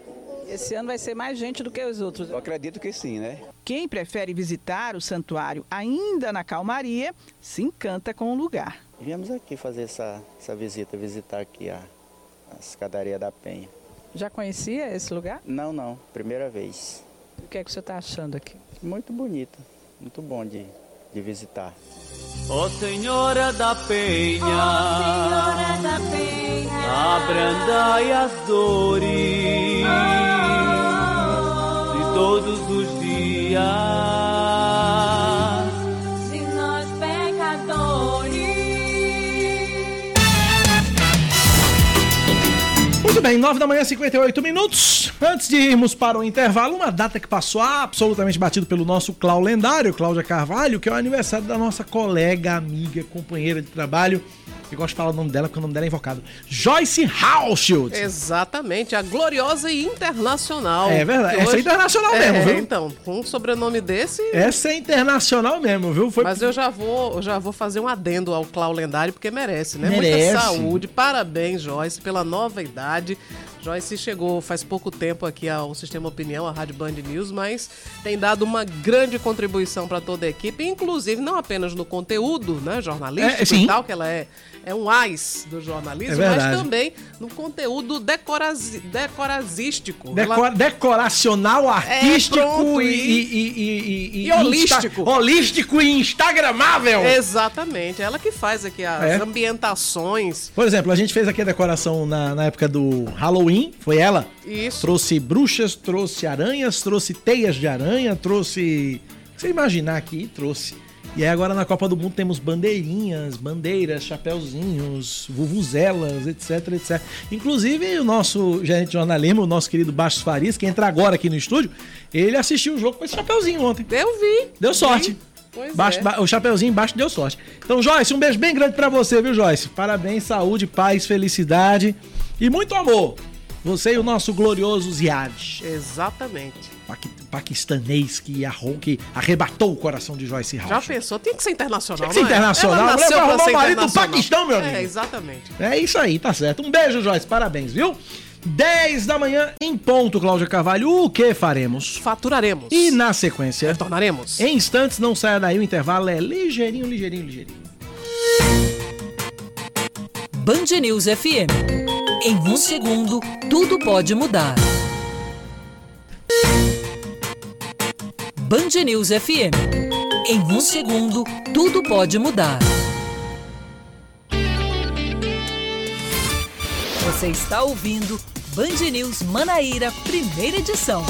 Speaker 9: Esse ano vai ser mais gente do que os outros.
Speaker 11: Eu acredito que sim, né?
Speaker 9: Quem prefere visitar o santuário ainda na calmaria se encanta com o lugar.
Speaker 12: Viemos aqui fazer essa, essa visita, visitar aqui a, a escadaria da Penha.
Speaker 9: Já conhecia esse lugar?
Speaker 12: Não, não, primeira vez.
Speaker 9: O que é que você está achando aqui?
Speaker 12: Muito bonito, muito bom de, de visitar.
Speaker 13: Ó oh, Senhora da Penha,
Speaker 14: oh, Senhora da Penha,
Speaker 13: abrandai as dores oh, todos os dias.
Speaker 1: Bem, 9 da manhã, 58 minutos. Antes de irmos para o intervalo, uma data que passou absolutamente batido pelo nosso Clau lendário, Cláudia Carvalho, que é o aniversário da nossa colega, amiga, companheira de trabalho. Eu gosto de falar o nome dela porque o nome dela é invocado. Joyce Hauschild.
Speaker 2: Exatamente, a gloriosa e internacional.
Speaker 1: É verdade, essa é internacional
Speaker 2: é,
Speaker 1: mesmo, viu?
Speaker 2: Então, com um sobrenome desse.
Speaker 1: Essa é internacional mesmo, viu?
Speaker 2: Foi... Mas eu já vou, já vou fazer um adendo ao Clau lendário porque merece, né?
Speaker 1: Merece.
Speaker 2: Muita saúde. Parabéns, Joyce, pela nova idade. Joyce chegou faz pouco tempo aqui ao Sistema Opinião, a Rádio Band News, mas tem dado uma grande contribuição para toda a equipe, inclusive não apenas no conteúdo, né, jornalístico
Speaker 1: É,
Speaker 2: e tal, que ela é, é um ais do jornalismo,
Speaker 1: É
Speaker 2: mas também no conteúdo decorazi, decorazístico.
Speaker 1: Deco-
Speaker 2: Ela-
Speaker 1: decoracional, artístico
Speaker 2: pronto,
Speaker 1: e,
Speaker 2: e-
Speaker 1: e, e- e-
Speaker 2: e holístico.
Speaker 1: insta- holístico e instagramável.
Speaker 2: Exatamente, ela que faz aqui as
Speaker 1: É.
Speaker 2: ambientações.
Speaker 1: Por exemplo, a gente fez aqui a decoração na, na época do Halloween, foi ela.
Speaker 2: Isso.
Speaker 1: Trouxe bruxas, trouxe aranhas, trouxe teias de aranha, trouxe. o que Você imaginar aqui, trouxe. E aí agora na Copa do Mundo temos bandeirinhas, bandeiras, chapeuzinhos, vuvuzelas, etc, etc. Inclusive o nosso gerente jornalismo, o nosso querido Bastos Farias, que entra agora aqui no estúdio, ele assistiu o jogo com esse chapeuzinho ontem.
Speaker 2: Eu vi.
Speaker 1: Deu sorte.
Speaker 2: Pois
Speaker 1: Baixo-
Speaker 2: é.
Speaker 1: ba- o chapeuzinho embaixo deu sorte. Então, Joyce, um beijo bem grande pra você, viu, Joyce? Parabéns, saúde, paz, felicidade e muito amor. Você e o nosso glorioso Ziad,
Speaker 2: Exatamente.
Speaker 1: paqui- paquistanês que, arro- que arrebatou o coração de Joyce
Speaker 2: Já
Speaker 1: House.
Speaker 2: pensou? Tem que ser internacional,
Speaker 1: Tinha que ser
Speaker 2: não é?
Speaker 1: internacional,
Speaker 2: Ela nasceu pra ser
Speaker 1: o marido do. Paquistão, meu amigo.
Speaker 2: É, exatamente.
Speaker 1: É isso aí, tá certo. Um beijo, Joyce. Parabéns, viu? 10 da manhã em ponto, Cláudia Carvalho. O que faremos?
Speaker 2: Faturaremos.
Speaker 1: E na sequência,
Speaker 2: Retornaremos.
Speaker 1: em instantes, não saia daí, o intervalo é ligeirinho, ligeirinho, ligeirinho.
Speaker 6: Band News FM. Em um segundo, tudo pode mudar. Band News FM. Em um segundo, tudo pode mudar. Você está ouvindo Band News Manaíra, primeira edição.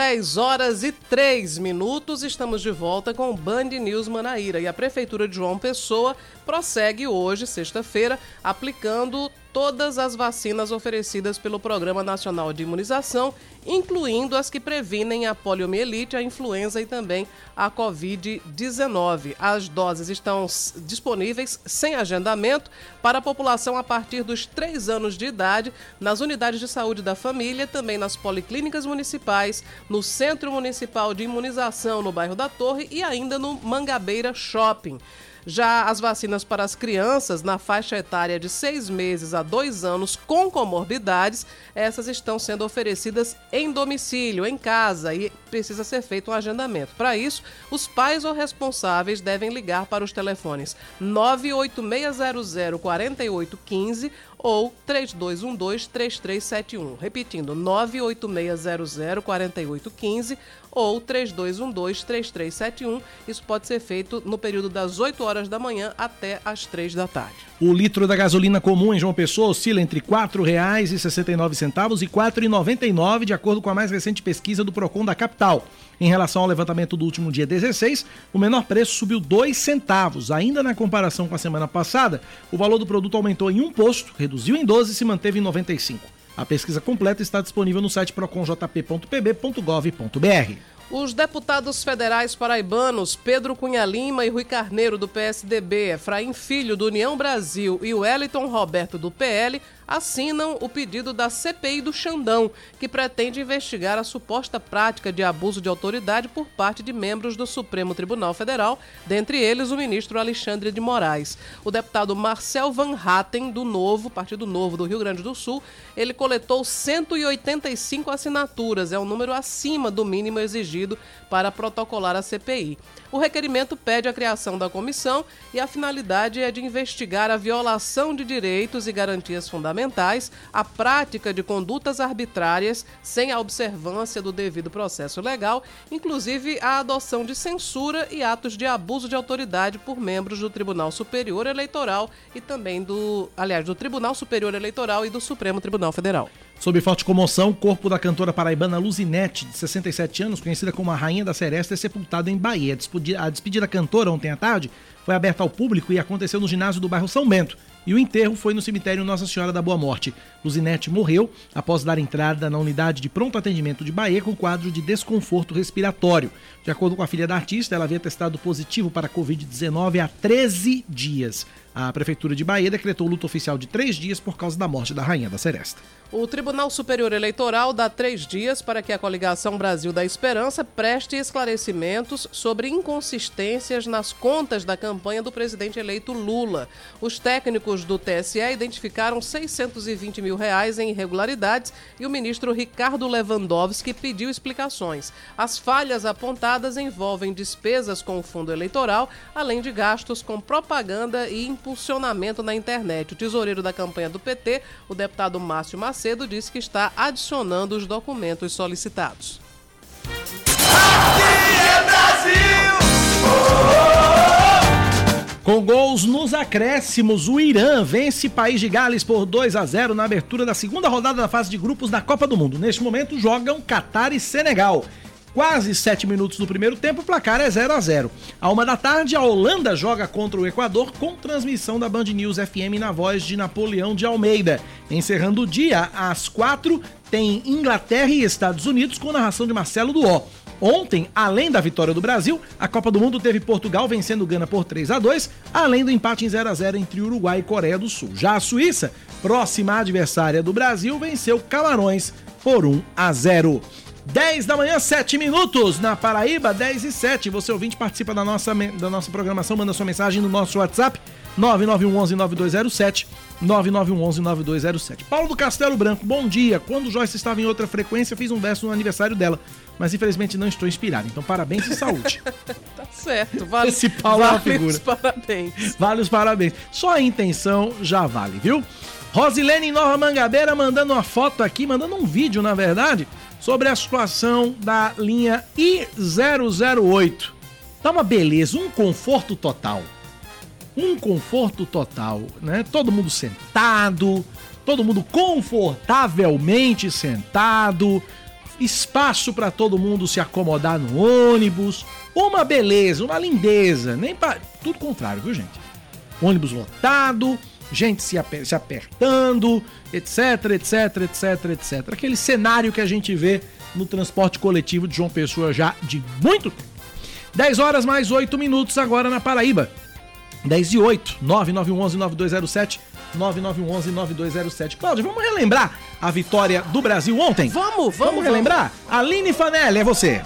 Speaker 2: 10 horas e 3 minutos. Estamos de volta com o Band News Manaíra. E a Prefeitura de João Pessoa prossegue hoje, sexta-feira, aplicando todas as vacinas oferecidas pelo Programa Nacional de Imunização, incluindo as que previnem a poliomielite, a influenza e também a Covid-19. As doses estão disponíveis sem agendamento para a população a partir dos 3 anos de idade, nas unidades de saúde da família, também nas policlínicas municipais, no Centro Municipal de Imunização no bairro da Torre e ainda no Mangabeira Shopping. Já as vacinas para as crianças na faixa etária de seis meses a dois anos com comorbidades, essas estão sendo oferecidas em domicílio, em casa, e precisa ser feito um agendamento. Para isso, os pais ou responsáveis devem ligar para os telefones 98600 4815 ou 3212-3371. Repetindo, 98600-4815 ou 3212-3371. Isso pode ser feito no período das 8 horas da manhã até as 3 da tarde.
Speaker 1: O litro da gasolina comum em João Pessoa oscila entre R$ 4,69 e R$ 4,99, de acordo com a mais recente pesquisa do Procon da capital. Em relação ao levantamento do último dia 16, o menor preço subiu 2 centavos. Ainda na comparação com a semana passada, o valor do produto aumentou em um posto, reduziu em 12 e se manteve em 95. A pesquisa completa está disponível no site proconjp.pb.gov.br.
Speaker 2: Os deputados federais paraibanos Pedro Cunha Lima e Rui Carneiro, do PSDB, Efraim Filho, do União Brasil e Wellington Roberto, do PL, assinam o pedido da CPI do Xandão, que pretende investigar a suposta prática de abuso de autoridade por parte de membros do Supremo Tribunal Federal, dentre eles o ministro Alexandre de Moraes. O deputado Marcel Van Hatten, do Novo, Partido Novo do Rio Grande do Sul, ele coletou 185 assinaturas, é um número acima do mínimo exigido para protocolar a CPI. O requerimento pede a criação da comissão e a finalidade é de investigar a violação de direitos e garantias fundamentais, a prática de condutas arbitrárias sem a observância do devido processo legal, inclusive a adoção de censura e atos de abuso de autoridade por membros do Tribunal Superior Eleitoral e também do, aliás, do Tribunal Superior Eleitoral e do Supremo Tribunal Federal.
Speaker 1: Sob forte comoção, o corpo da cantora paraibana Luzinete, de 67 anos, conhecida como a Rainha da Seresta, é sepultado em Bahia. A despedida da cantora ontem à tarde foi aberta ao público e aconteceu no ginásio do bairro São Bento. E o enterro foi no cemitério Nossa Senhora da Boa Morte. Luzinete morreu após dar entrada na unidade de pronto atendimento de Bahia com quadro de desconforto respiratório. De acordo com a filha da artista, ela havia testado positivo para a Covid-19 há 13 dias. A Prefeitura de Bahia decretou luto oficial de três dias por causa da morte da Rainha da Seresta.
Speaker 2: O Tribunal Superior Eleitoral dá três dias para que a coligação Brasil da Esperança preste esclarecimentos sobre inconsistências nas contas da campanha do presidente eleito Lula. Os técnicos do TSE identificaram 620 mil reais em irregularidades e o ministro Ricardo Lewandowski pediu explicações. As falhas apontadas envolvem despesas com o fundo eleitoral, além de gastos com propaganda e impulsionamento na internet. O tesoureiro da campanha do PT, o deputado Márcio Macedo, disse que está adicionando os documentos solicitados.
Speaker 1: Aqui é Brasil! Com gols nos acréscimos, o Irã vence País de Gales por 2 a 0 na abertura da segunda rodada da fase de grupos da Copa do Mundo. Neste momento jogam Catar e Senegal. Quase sete minutos do primeiro tempo, o placar é 0 a 0 À uma da tarde, a Holanda joga contra o Equador com transmissão da Band News FM na voz de Napoleão de Almeida. Encerrando o dia, às quatro, tem Inglaterra e Estados Unidos com narração de Marcelo Duó. Ontem, além da vitória do Brasil, a Copa do Mundo teve Portugal vencendo Gana por 3 a 2, além do empate em 0 a 0 entre Uruguai e Coreia do Sul. Já a Suíça, próxima adversária do Brasil, venceu Camarões por 1 a 0. 10 da manhã, 7 minutos na Paraíba, 10 e 7. Você ouvinte participa da nossa, da nossa programação, manda sua mensagem no nosso WhatsApp 9911-9207. 9911-9207. Paulo do Castelo Branco, bom dia. Quando Joyce estava em outra frequência, fiz um verso no aniversário dela, mas infelizmente não estou inspirado. Então, parabéns e saúde. *laughs*
Speaker 2: tá certo, vale.
Speaker 1: Esse Paulo vale é uma figura.
Speaker 2: Os parabéns.
Speaker 1: Vale os parabéns. Só a intenção já vale, viu? Rosilene Nova Mangabeira mandando uma foto aqui, mandando um vídeo, na verdade, sobre a situação da linha I008. Tá uma beleza, um conforto total. Um conforto total, né? Todo mundo sentado, todo mundo confortavelmente sentado, espaço para todo mundo se acomodar no ônibus, uma beleza, uma lindeza, nem pa... tudo contrário, viu, gente? Ônibus lotado, gente se, ap se apertando, etc, etc, etc, etc. Aquele cenário que a gente vê no transporte coletivo de João Pessoa já de muito tempo. 10 horas mais 8 minutos agora na Paraíba. 10 e 8, 9911-9207, 9911-9207. Cláudio, vamos relembrar a vitória do Brasil ontem?
Speaker 2: Vamos, vamos.
Speaker 1: Vamos relembrar? Vamos. Aline Fanelli, é você.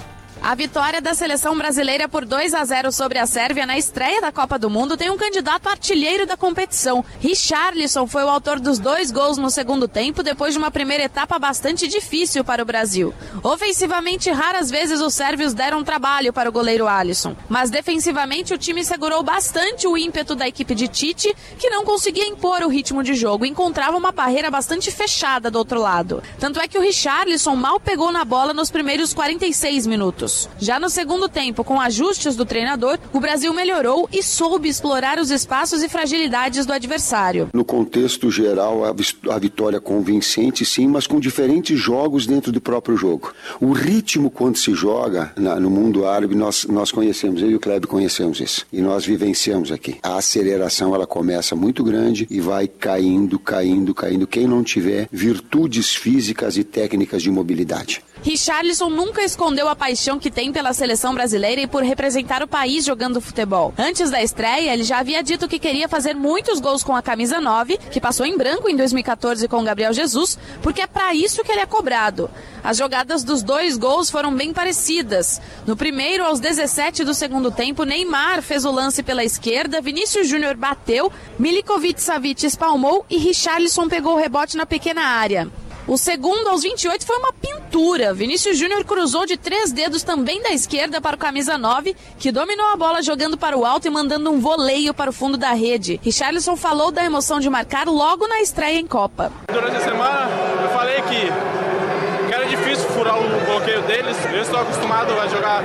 Speaker 5: A vitória da seleção brasileira por 2 a 0 sobre a Sérvia na estreia da Copa do Mundo tem um candidato artilheiro da competição. Richarlison foi o autor dos dois gols no segundo tempo, depois de uma primeira etapa bastante difícil para o Brasil. Ofensivamente, raras vezes os sérvios deram trabalho para o goleiro Alisson, mas defensivamente o time segurou bastante o ímpeto da equipe de Tite, que não conseguia impor o ritmo de jogo e encontrava uma barreira bastante fechada do outro lado. Tanto é que o Richarlison mal pegou na bola nos primeiros 46 minutos. Já no segundo tempo, com ajustes do treinador, o Brasil melhorou e soube explorar os espaços e fragilidades do adversário.
Speaker 15: No contexto geral, a vitória convincente, sim, mas com diferentes jogos dentro do próprio jogo. O ritmo quando se joga na, no mundo árabe, nós, nós conhecemos, eu e o Kleber conhecemos isso. E nós vivenciamos aqui. A aceleração, ela começa muito grande e vai caindo, caindo, caindo. Quem não tiver virtudes físicas e técnicas de mobilidade.
Speaker 5: Richarlison nunca escondeu a paixão que tem pela seleção brasileira e por representar o país jogando futebol. Antes da estreia, ele já havia dito que queria fazer muitos gols com a camisa 9, que passou em branco em 2014 com Gabriel Jesus, porque é para isso que ele é cobrado. As jogadas dos dois gols foram bem parecidas. No primeiro, aos 17 do segundo tempo, Neymar fez o lance pela esquerda, Vinícius Júnior bateu, Milikovic Savic espalmou e Richarlison pegou o rebote na pequena área. O segundo, aos 28, foi uma pintura. Vinícius Júnior cruzou de três dedos também da esquerda para o camisa 9, que dominou a bola jogando para o alto e mandando um voleio para o fundo da rede. Richarlison falou da emoção de marcar logo na estreia em Copa.
Speaker 16: Durante a semana, eu falei que, era difícil furar o bloqueio deles. Eu estou acostumado a jogar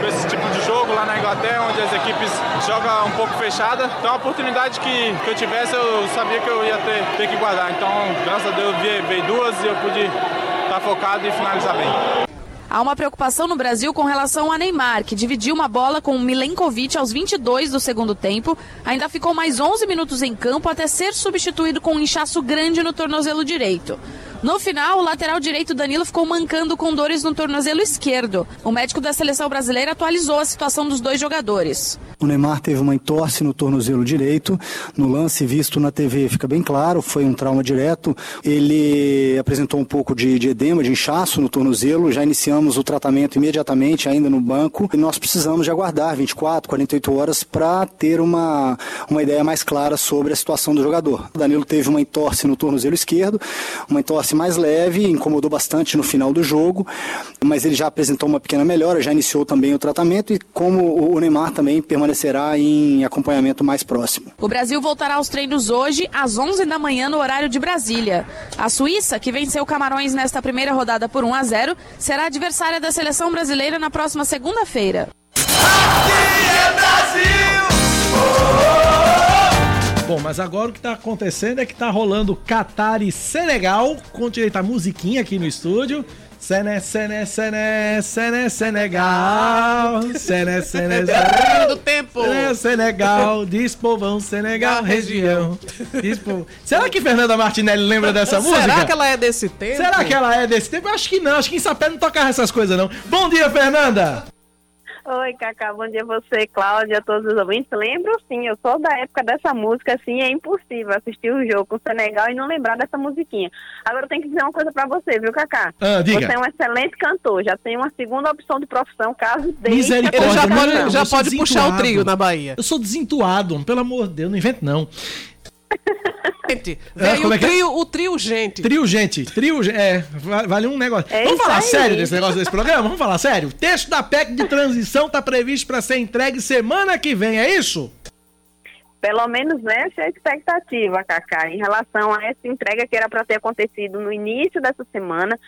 Speaker 16: com esse tipo jogo lá na Inglaterra, onde as equipes jogam um pouco fechada. Então, a oportunidade que, que eu tivesse, eu sabia que eu ia ter, ter que guardar. Então, graças a Deus, veio, veio duas e eu pude estar focado e finalizar bem.
Speaker 5: Há uma preocupação no Brasil com relação a Neymar, que dividiu uma bola com Milenkovic aos 22 do segundo tempo. Ainda ficou mais 11 minutos em campo até ser substituído com um inchaço grande no tornozelo direito. No final, o lateral direito Danilo ficou mancando com dores no tornozelo esquerdo. O médico da seleção brasileira atualizou a situação dos dois jogadores.
Speaker 17: O Neymar teve uma entorse no tornozelo direito. No lance visto na TV fica bem claro, foi um trauma direto. Ele apresentou um pouco de, de edema, de inchaço no tornozelo. Já iniciamos o tratamento imediatamente, ainda no banco. E nós precisamos de aguardar 24, 48 horas para ter uma, uma ideia mais clara sobre a situação do jogador. O Danilo teve uma entorse no tornozelo esquerdo, uma entorse mais leve, incomodou bastante no final do jogo, mas ele já apresentou uma pequena melhora, já iniciou também o tratamento e como o Neymar também permanecerá em acompanhamento mais próximo.
Speaker 5: O Brasil voltará aos treinos hoje às 11 da manhã no horário de Brasília. A Suíça, que venceu Camarões nesta primeira rodada por 1 a 0, será adversária da seleção brasileira na próxima segunda-feira.
Speaker 1: Bom, mas agora o que tá acontecendo é que tá rolando Catar e Senegal, com direito a musiquinha aqui no estúdio. Sené, Sené, Sené, Sené, Senegal. Sené, Sené, *laughs* Sené.
Speaker 2: do tempo.
Speaker 1: Sené, Senegal, diz povão, Senegal, região. Diz povão. Será que Fernanda Martinelli lembra dessa música?
Speaker 2: Será que ela é desse tempo?
Speaker 1: Será que ela é desse tempo? Eu acho que não, acho que em Sapé não tocava essas coisas não. Bom dia, Fernanda!
Speaker 18: Oi, Cacá, bom dia a você, Cláudia, a todos os ouvintes. Lembro sim, eu sou da época dessa música, assim, é impossível assistir o jogo com o Senegal e não lembrar dessa musiquinha. Agora eu tenho que dizer uma coisa pra você, viu, Cacá?
Speaker 1: Ah, diga.
Speaker 18: Você é um excelente cantor, já tem uma segunda opção de profissão, caso deixe
Speaker 1: Misericórdia,
Speaker 2: já pode, já pode puxar o trio na Bahia.
Speaker 1: Eu sou desentuado, pelo amor de Deus, não invento não.
Speaker 2: Gente,
Speaker 1: É,
Speaker 2: veio
Speaker 1: como é
Speaker 2: o
Speaker 1: que é?
Speaker 2: trio, o trio gente.
Speaker 1: Trio, gente, trio, é, va- vale um negócio.
Speaker 18: É
Speaker 1: Vamos falar
Speaker 18: aí.
Speaker 1: sério desse negócio desse programa? Vamos falar sério? O texto da PEC de transição tá previsto para ser entregue semana que vem, é isso?
Speaker 18: Pelo menos essa é a expectativa, Cacá, em relação a essa entrega que era para ter acontecido no início dessa semana,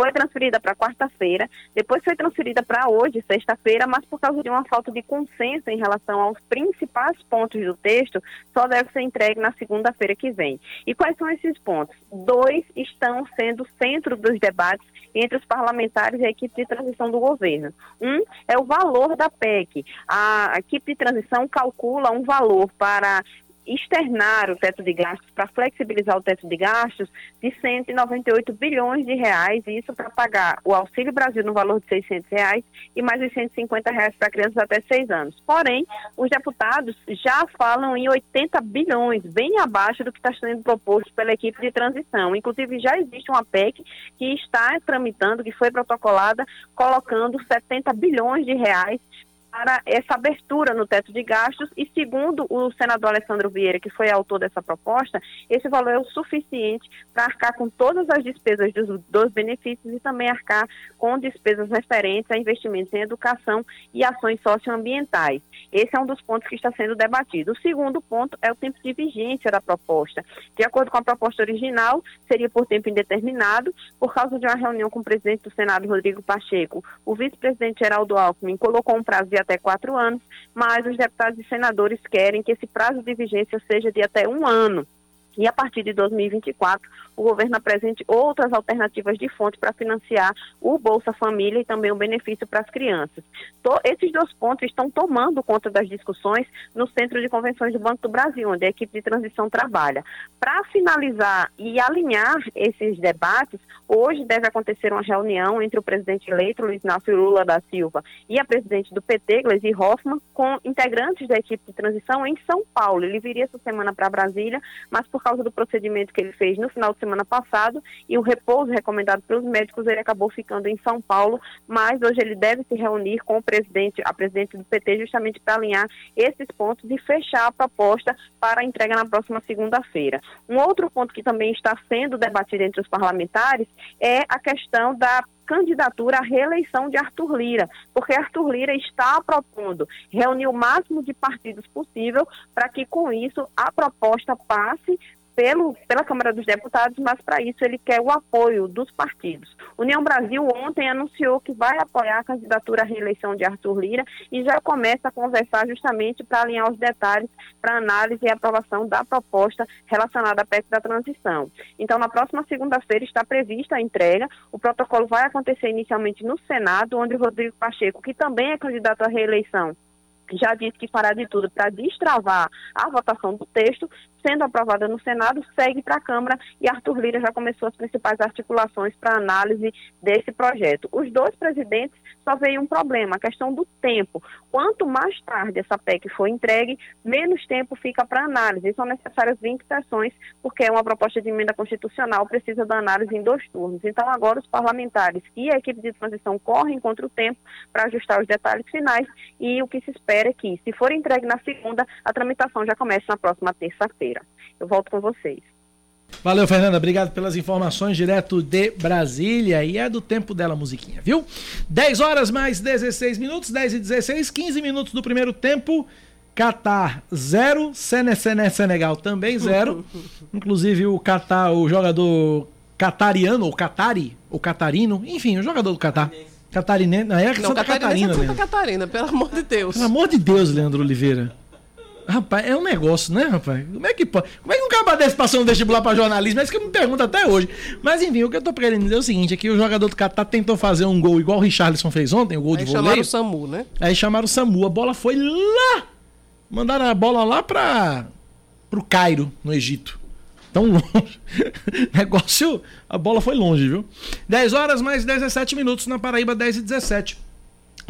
Speaker 18: foi transferida para quarta-feira, depois foi transferida para hoje, sexta-feira, mas por causa de uma falta de consenso em relação aos principais pontos do texto, só deve ser entregue na segunda-feira que vem. E quais são esses pontos? Dois estão sendo centro dos debates entre os parlamentares e a equipe de transição do governo. Um é o valor da PEC. A equipe de transição calcula um valor para externar o teto de gastos, para flexibilizar o teto de gastos, de 198 bilhões de reais, e isso para pagar o Auxílio Brasil no valor de 600 reais e mais os 150 reais para crianças até 6 anos. Porém, os deputados já falam em 80 bilhões, bem abaixo do que está sendo proposto pela equipe de transição. Inclusive, já existe uma PEC que está tramitando, que foi protocolada, colocando 70 bilhões de reais para essa abertura no teto de gastos e segundo o senador Alessandro Vieira, que foi autor dessa proposta, esse valor é o suficiente para arcar com todas as despesas dos, dos benefícios e também arcar com despesas referentes a investimentos em educação e ações socioambientais. Esse é um dos pontos que está sendo debatido. O segundo ponto é o tempo de vigência da proposta. De acordo com a proposta original, seria por tempo indeterminado, por causa de uma reunião com o presidente do Senado, Rodrigo Pacheco. O vice-presidente Geraldo Alckmin colocou um prazo de até quatro anos, mas os deputados e senadores querem que esse prazo de vigência seja de até um ano. E a partir de 2024 o governo apresente outras alternativas de fonte para financiar o Bolsa Família e também o benefício para as crianças. Esses dois pontos estão tomando conta das discussões no Centro de Convenções do Banco do Brasil, onde a equipe de transição trabalha. Para finalizar e alinhar esses debates, hoje deve acontecer uma reunião entre o presidente eleito, Luiz Inácio Lula da Silva, e a presidente do PT, Gleisi Hoffmann, com integrantes da equipe de transição em São Paulo. Ele viria essa semana para Brasília, mas por causa do procedimento que ele fez no final de semana passado e o repouso recomendado pelos médicos, ele acabou ficando em São Paulo, mas hoje ele deve se reunir com o presidente, a presidente do PT, justamente para alinhar esses pontos e fechar a proposta para a entrega na próxima segunda-feira. Um outro ponto que também está sendo debatido entre os parlamentares é a questão da candidatura à reeleição de Arthur Lira, porque Arthur Lira está propondo reunir o máximo de partidos possível para que com isso a proposta passe pelo, pela Câmara dos Deputados, mas para isso ele quer o apoio dos partidos. União Brasil ontem anunciou que vai apoiar a candidatura à reeleição de Arthur Lira e já começa a conversar justamente para alinhar os detalhes para análise e aprovação da proposta relacionada à PEC da transição. Então, na próxima segunda-feira está prevista a entrega. O protocolo vai acontecer inicialmente no Senado, onde Rodrigo Pacheco, que também é candidato à reeleição, já disse que fará de tudo para destravar a votação do texto, sendo aprovada no Senado, segue para a Câmara e Arthur Lira já começou as principais articulações para análise desse projeto. Os dois presidentes só veio um problema, a questão do tempo. Quanto mais tarde essa PEC for entregue, menos tempo fica para análise. São necessárias 20 sessões, porque é uma proposta de emenda constitucional, precisa da análise em dois turnos. Então, agora os parlamentares e a equipe de transição correm contra o tempo para ajustar os detalhes finais e o que se espera é que, se for entregue na segunda, a tramitação já comece na próxima terça-feira. Eu volto com vocês.
Speaker 1: Valeu, Fernanda. Obrigado pelas informações direto de Brasília. E é do tempo dela, musiquinha, viu? 10 horas mais 16 minutos, 10 e 16, 15 minutos do primeiro tempo. Catar 0, Senegal também 0. *laughs* Inclusive o Catar, o jogador catariano, ou Catari, ou catarino, enfim, o jogador do Catar. Catarinense, não, é
Speaker 2: Não,
Speaker 1: Santa
Speaker 2: Catarina
Speaker 1: Catarina,
Speaker 2: é Santa. Catarina, pelo amor de Deus.
Speaker 1: Pelo amor de Deus, Leandro Oliveira. Rapaz, é um negócio, né, rapaz? Como é que pode? Como é que um cara desse passou um vestibular pra jornalismo? É isso que eu me pergunto até hoje. Mas enfim, o que eu tô querendo dizer é o seguinte: aqui o jogador do Catar tentou fazer um gol igual o Richarlison fez ontem, o gol
Speaker 2: Aí
Speaker 1: de
Speaker 2: chamaram
Speaker 1: voleio.
Speaker 2: o SAMU, né?
Speaker 1: Aí chamaram o Samu, a bola foi lá. Mandaram a bola lá pra pro Cairo, no Egito. Tão longe. *laughs* Negócio, a bola foi longe, viu? 10 horas mais 17 minutos na Paraíba, 10 e 17.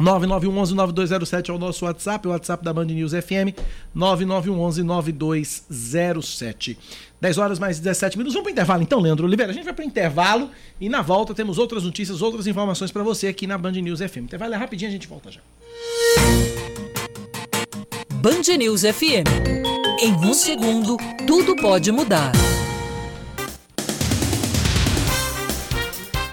Speaker 1: 9911-9207 é o nosso WhatsApp, o WhatsApp da Band News FM, 9911-9207. 10 horas mais 17 minutos. Vamos para o intervalo então, Leandro Oliveira? A gente vai para o intervalo e na volta temos outras notícias, outras informações para você aqui na Band News FM. Intervalo é rapidinho, a gente volta já.
Speaker 6: Band News FM. Em um segundo, tudo pode mudar.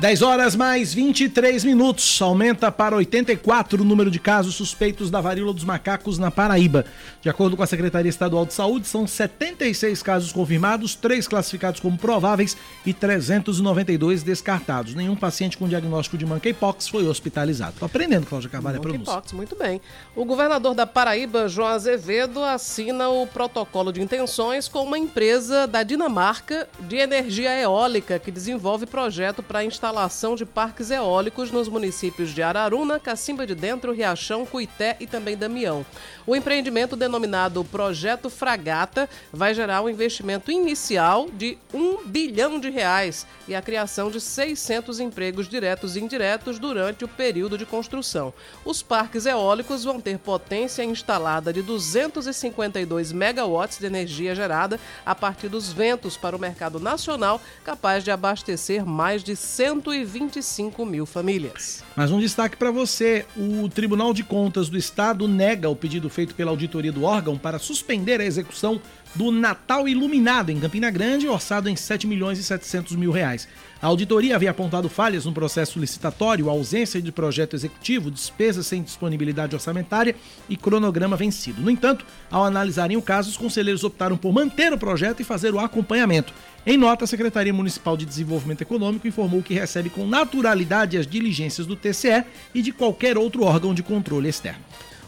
Speaker 1: 10 horas mais 23 minutos. Aumenta para 84 o número de casos suspeitos da varíola dos macacos na Paraíba. De acordo com a Secretaria Estadual de Saúde, são 76 casos confirmados, 3 classificados como prováveis e 392 descartados. Nenhum paciente com diagnóstico de monkeypox foi hospitalizado. Tô aprendendo, Cláudia Carvalho, a pronúncia.
Speaker 2: Monkeypox, muito bem. O governador da Paraíba, João Azevedo, assina o protocolo de intenções com uma empresa da Dinamarca de energia eólica que desenvolve projeto para instalação de parques eólicos nos municípios de Araruna, Cacimba de Dentro, Riachão, Cuité e também Damião. O empreendimento denominado Projeto Fragata vai gerar um investimento inicial de um bilhão de reais e a criação de 600 empregos diretos e indiretos durante o período de construção. Os parques eólicos vão ter potência instalada de 252 megawatts de energia gerada a partir dos ventos para o mercado nacional, capaz de abastecer mais de 125 mil famílias.
Speaker 1: Mais um destaque para você: o Tribunal de Contas do Estado nega o pedido feito pela auditoria do órgão para suspender a execução do Natal Iluminado em Campina Grande, orçado em 7 milhões e 700 mil reais. A auditoria havia apontado falhas no processo licitatório, ausência de projeto executivo, despesas sem disponibilidade orçamentária e cronograma vencido. No entanto, ao analisarem o caso, os conselheiros optaram por manter o projeto e fazer o acompanhamento. Em nota, a Secretaria Municipal de Desenvolvimento Econômico informou que recebe com naturalidade as diligências do TCE e de qualquer outro órgão de controle externo.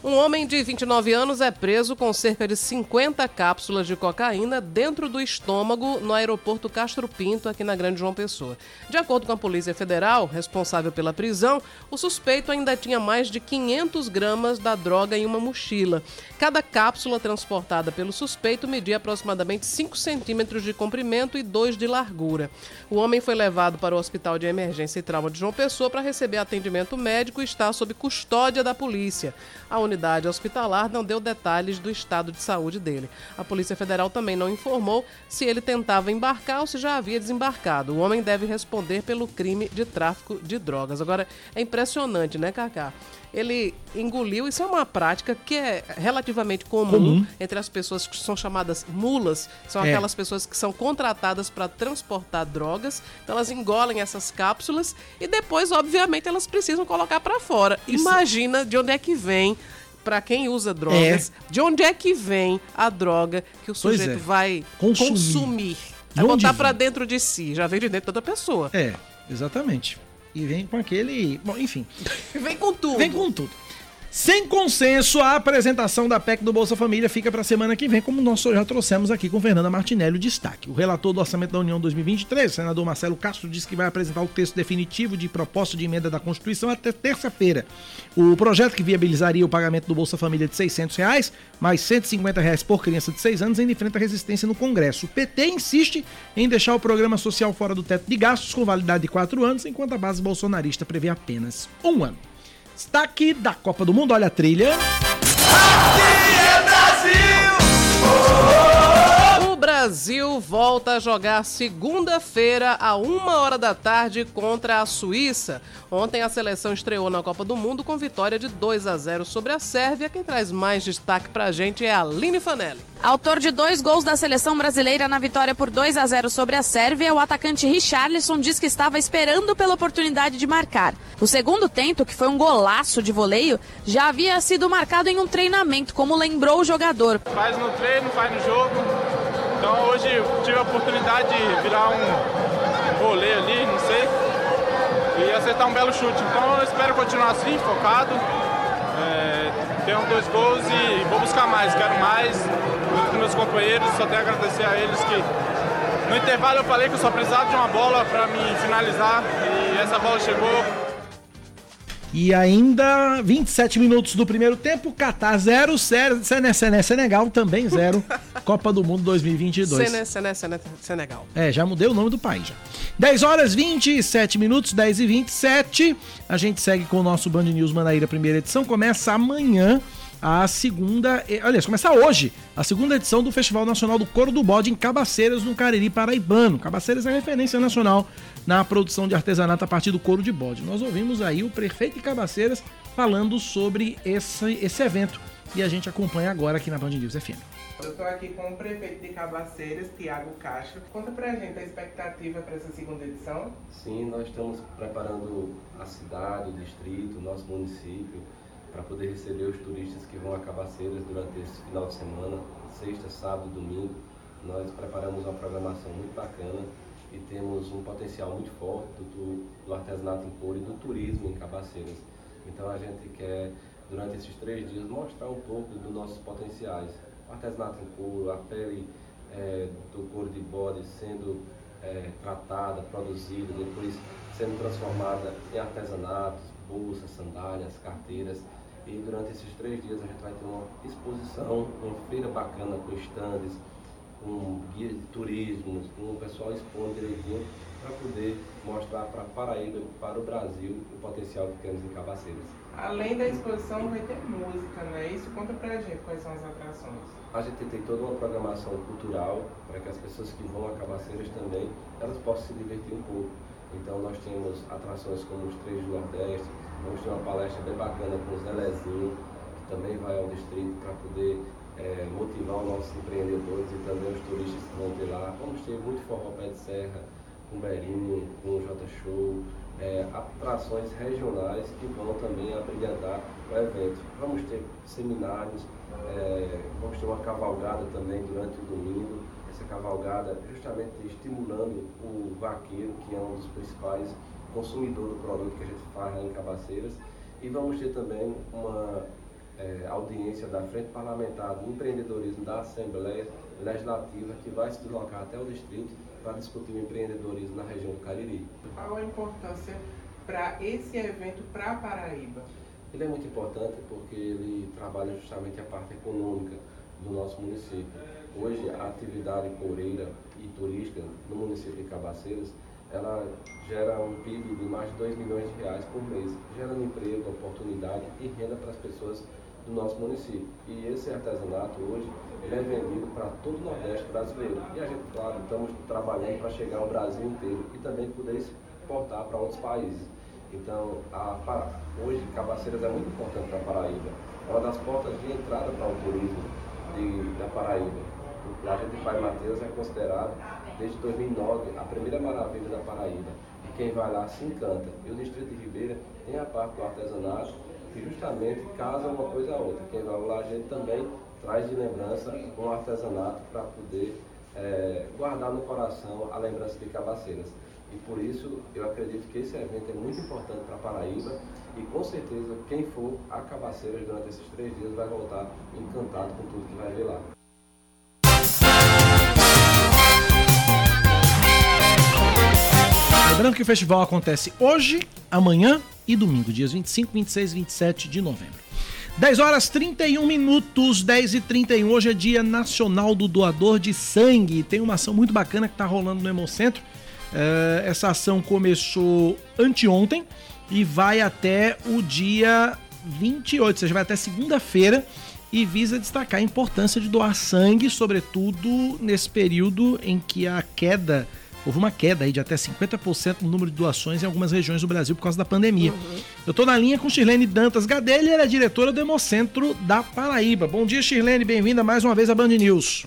Speaker 2: Um homem de 29 anos é preso com cerca de 50 cápsulas de cocaína dentro do estômago no aeroporto Castro Pinto, aqui na Grande João Pessoa. De acordo com a Polícia Federal, responsável pela prisão, o suspeito ainda tinha mais de 500 gramas da droga em uma mochila. Cada cápsula transportada pelo suspeito media aproximadamente 5 centímetros de comprimento e 2 de largura. O homem foi levado para o Hospital de Emergência e Trauma de João Pessoa para receber atendimento médico e está sob custódia da polícia. A unidade hospitalar não deu detalhes do estado de saúde dele. A Polícia Federal também não informou se ele tentava embarcar ou se já havia desembarcado. O homem deve responder pelo crime de tráfico de drogas. Agora, é impressionante, né, Cacá? Ele engoliu, isso é uma prática que é relativamente comum,
Speaker 1: Comum.
Speaker 2: entre as pessoas que são chamadas mulas, são
Speaker 1: É.
Speaker 2: aquelas pessoas que são contratadas para transportar drogas, então elas engolem essas cápsulas e depois, obviamente, elas precisam colocar para fora. Imagina de onde é que vem, para quem usa drogas, de onde é que vem a droga que o sujeito
Speaker 1: é.
Speaker 2: vai
Speaker 1: Consumir.
Speaker 2: consumir. É
Speaker 1: onde
Speaker 2: botar para dentro de si, já vem de dentro da pessoa.
Speaker 1: É, exatamente. E vem com aquele. Bom, enfim. *laughs*
Speaker 2: Vem com tudo.
Speaker 1: Vem com tudo. Sem consenso, a apresentação da PEC do Bolsa Família fica para a semana que vem, como nós já trouxemos aqui com Fernanda Martinelli o destaque. O relator do Orçamento da União 2023, o senador Marcelo Castro, disse que vai apresentar o texto definitivo de proposta de emenda da Constituição até terça-feira. O projeto que viabilizaria o pagamento do Bolsa Família de 600 reais, mais 150 reais por criança de 6 anos, enfrenta resistência no Congresso. O PT insiste em deixar o programa social fora do teto de gastos com validade de 4 anos, enquanto a base bolsonarista prevê apenas um ano. Destaque da Copa do Mundo, olha a trilha.
Speaker 2: O Brasil volta a jogar segunda-feira, a uma hora da tarde, contra a Suíça. Ontem a seleção estreou na Copa do Mundo com vitória de 2 a 0 sobre a Sérvia. Quem traz mais destaque pra gente é a Aline Fanelli.
Speaker 5: Autor de dois gols da seleção brasileira na vitória por 2 a 0 sobre a Sérvia, o atacante Richarlison diz que estava esperando pela oportunidade de marcar. O segundo tento, que foi um golaço de voleio, já havia sido marcado em um treinamento, como lembrou o jogador.
Speaker 16: Faz no treino, faz no jogo. Então hoje tive a oportunidade de virar um vôlei ali, não sei, e acertar um belo chute. Então eu espero continuar assim, focado. É, tenho dois gols e vou buscar mais, quero mais. Com meus companheiros, só tenho a agradecer a eles que no intervalo eu falei que eu só precisava de uma bola para me finalizar e essa bola chegou.
Speaker 1: E ainda 27 minutos do primeiro tempo, Catar 0, Sené, Sené, Senegal também 0, *laughs* Copa do Mundo 2022.
Speaker 2: Sene, Sene, Sene, Senegal.
Speaker 1: É, já mudei o nome do país já. 10 horas 27 minutos, 10 e 27. A gente segue com o nosso Band News Manaíra, primeira edição. Começa amanhã a segunda. Aliás, começa hoje a segunda edição do Festival Nacional do Coro do Bode em Cabaceiras, no Cariri Paraibano. Cabaceiras é referência nacional na produção de artesanato a partir do couro de bode. Nós ouvimos aí o prefeito de Cabaceiras falando sobre esse, esse evento e a gente acompanha agora aqui na Band News FM.
Speaker 19: Eu estou aqui com o prefeito de Cabaceiras, Tiago Castro. Conta pra gente a expectativa para essa segunda edição.
Speaker 20: Sim, nós estamos preparando a cidade, o distrito, o nosso município, para poder receber os turistas que vão a Cabaceiras durante esse final de semana, sexta, sábado e domingo. Nós preparamos uma programação muito bacana e temos um potencial muito forte do, do artesanato em couro e do turismo em Cabaceiras. Então a gente quer, durante esses três dias, mostrar um pouco dos nossos potenciais. O artesanato em couro, a pele eh, do couro de bode sendo eh, tratada, produzida, depois sendo transformada em artesanatos, bolsas, sandálias, carteiras. E durante esses três dias a gente vai ter uma exposição, uma feira bacana com estandes, com guias de turismo, com o pessoal expondo direitinho para poder mostrar para Paraíba, para o Brasil, o potencial que temos em Cabaceiras.
Speaker 19: Além da exposição, vai ter música, não é isso? Conta pra gente quais são as atrações.
Speaker 20: A gente tem toda uma programação cultural para que as pessoas que vão a Cabaceiras também, elas possam se divertir um pouco. Então nós temos atrações como os Três do Nordeste, vamos ter uma palestra bem bacana com o Zé Lezinho, que também vai ao distrito para poder eh, motivar os nossos empreendedores e também os turistas que vão ter lá. Vamos ter muito forró pé de serra, com Berinho, com J Show, eh, atrações regionais que vão também abrilhantar o evento. Vamos ter seminários, eh, vamos ter uma cavalgada também durante o domingo. Essa cavalgada justamente estimulando o vaqueiro, que é um dos principais consumidores do produto que a gente faz lá em Cabaceiras. E vamos ter também uma é, audiência da Frente Parlamentar do Empreendedorismo da Assembleia Legislativa, que vai se deslocar até o distrito para discutir o empreendedorismo na região do Cariri.
Speaker 19: Qual a importância para esse evento para a Paraíba?
Speaker 20: Ele é muito importante porque ele trabalha justamente a parte econômica do nosso município. Hoje, a atividade coureira e turística no município de Cabaceiras, ela gera um PIB de mais de 2 milhões de reais por mês, gerando emprego, oportunidade e renda para as pessoas do nosso município. E esse artesanato hoje ele é vendido para todo o Nordeste brasileiro. E a gente, claro, estamos trabalhando para chegar ao Brasil inteiro e também poder exportar para outros países. Então, a, hoje, Cabaceiras é muito importante para a Paraíba. É uma das portas de entrada para o turismo de, da Paraíba. O Laje de Pai Mateus é considerado, desde 2009, a primeira maravilha da Paraíba. E quem vai lá se encanta. E o Distrito de Ribeira tem a parte do artesanato, que justamente casa uma coisa a outra. Quem vai lá, a gente também traz de lembrança um artesanato para poder é, guardar no coração a lembrança de Cabaceiras. E por isso eu acredito que esse evento é muito importante para Paraíba e com certeza quem for a Cabaceiras durante esses três dias vai voltar encantado com tudo que vai ver lá.
Speaker 1: Lembrando que o festival acontece hoje, amanhã e domingo, dias 25, 26 e 27 de novembro. 10 horas 31 minutos, 10 e 31. Hoje é Dia Nacional do Doador de Sangue. Tem uma ação muito bacana que está rolando no Hemocentro. É, essa ação começou anteontem e vai até o dia 28, ou seja, vai até segunda-feira e visa destacar a importância de doar sangue, sobretudo nesse período em que a queda houve uma queda aí de até 50% no número de doações em algumas regiões do Brasil por causa da pandemia. Uhum. Eu estou na linha com Shirlene Dantas Gadelha, ela é diretora do Hemocentro da Paraíba. Bom dia, Shirlene, bem-vinda mais uma vez à Band News.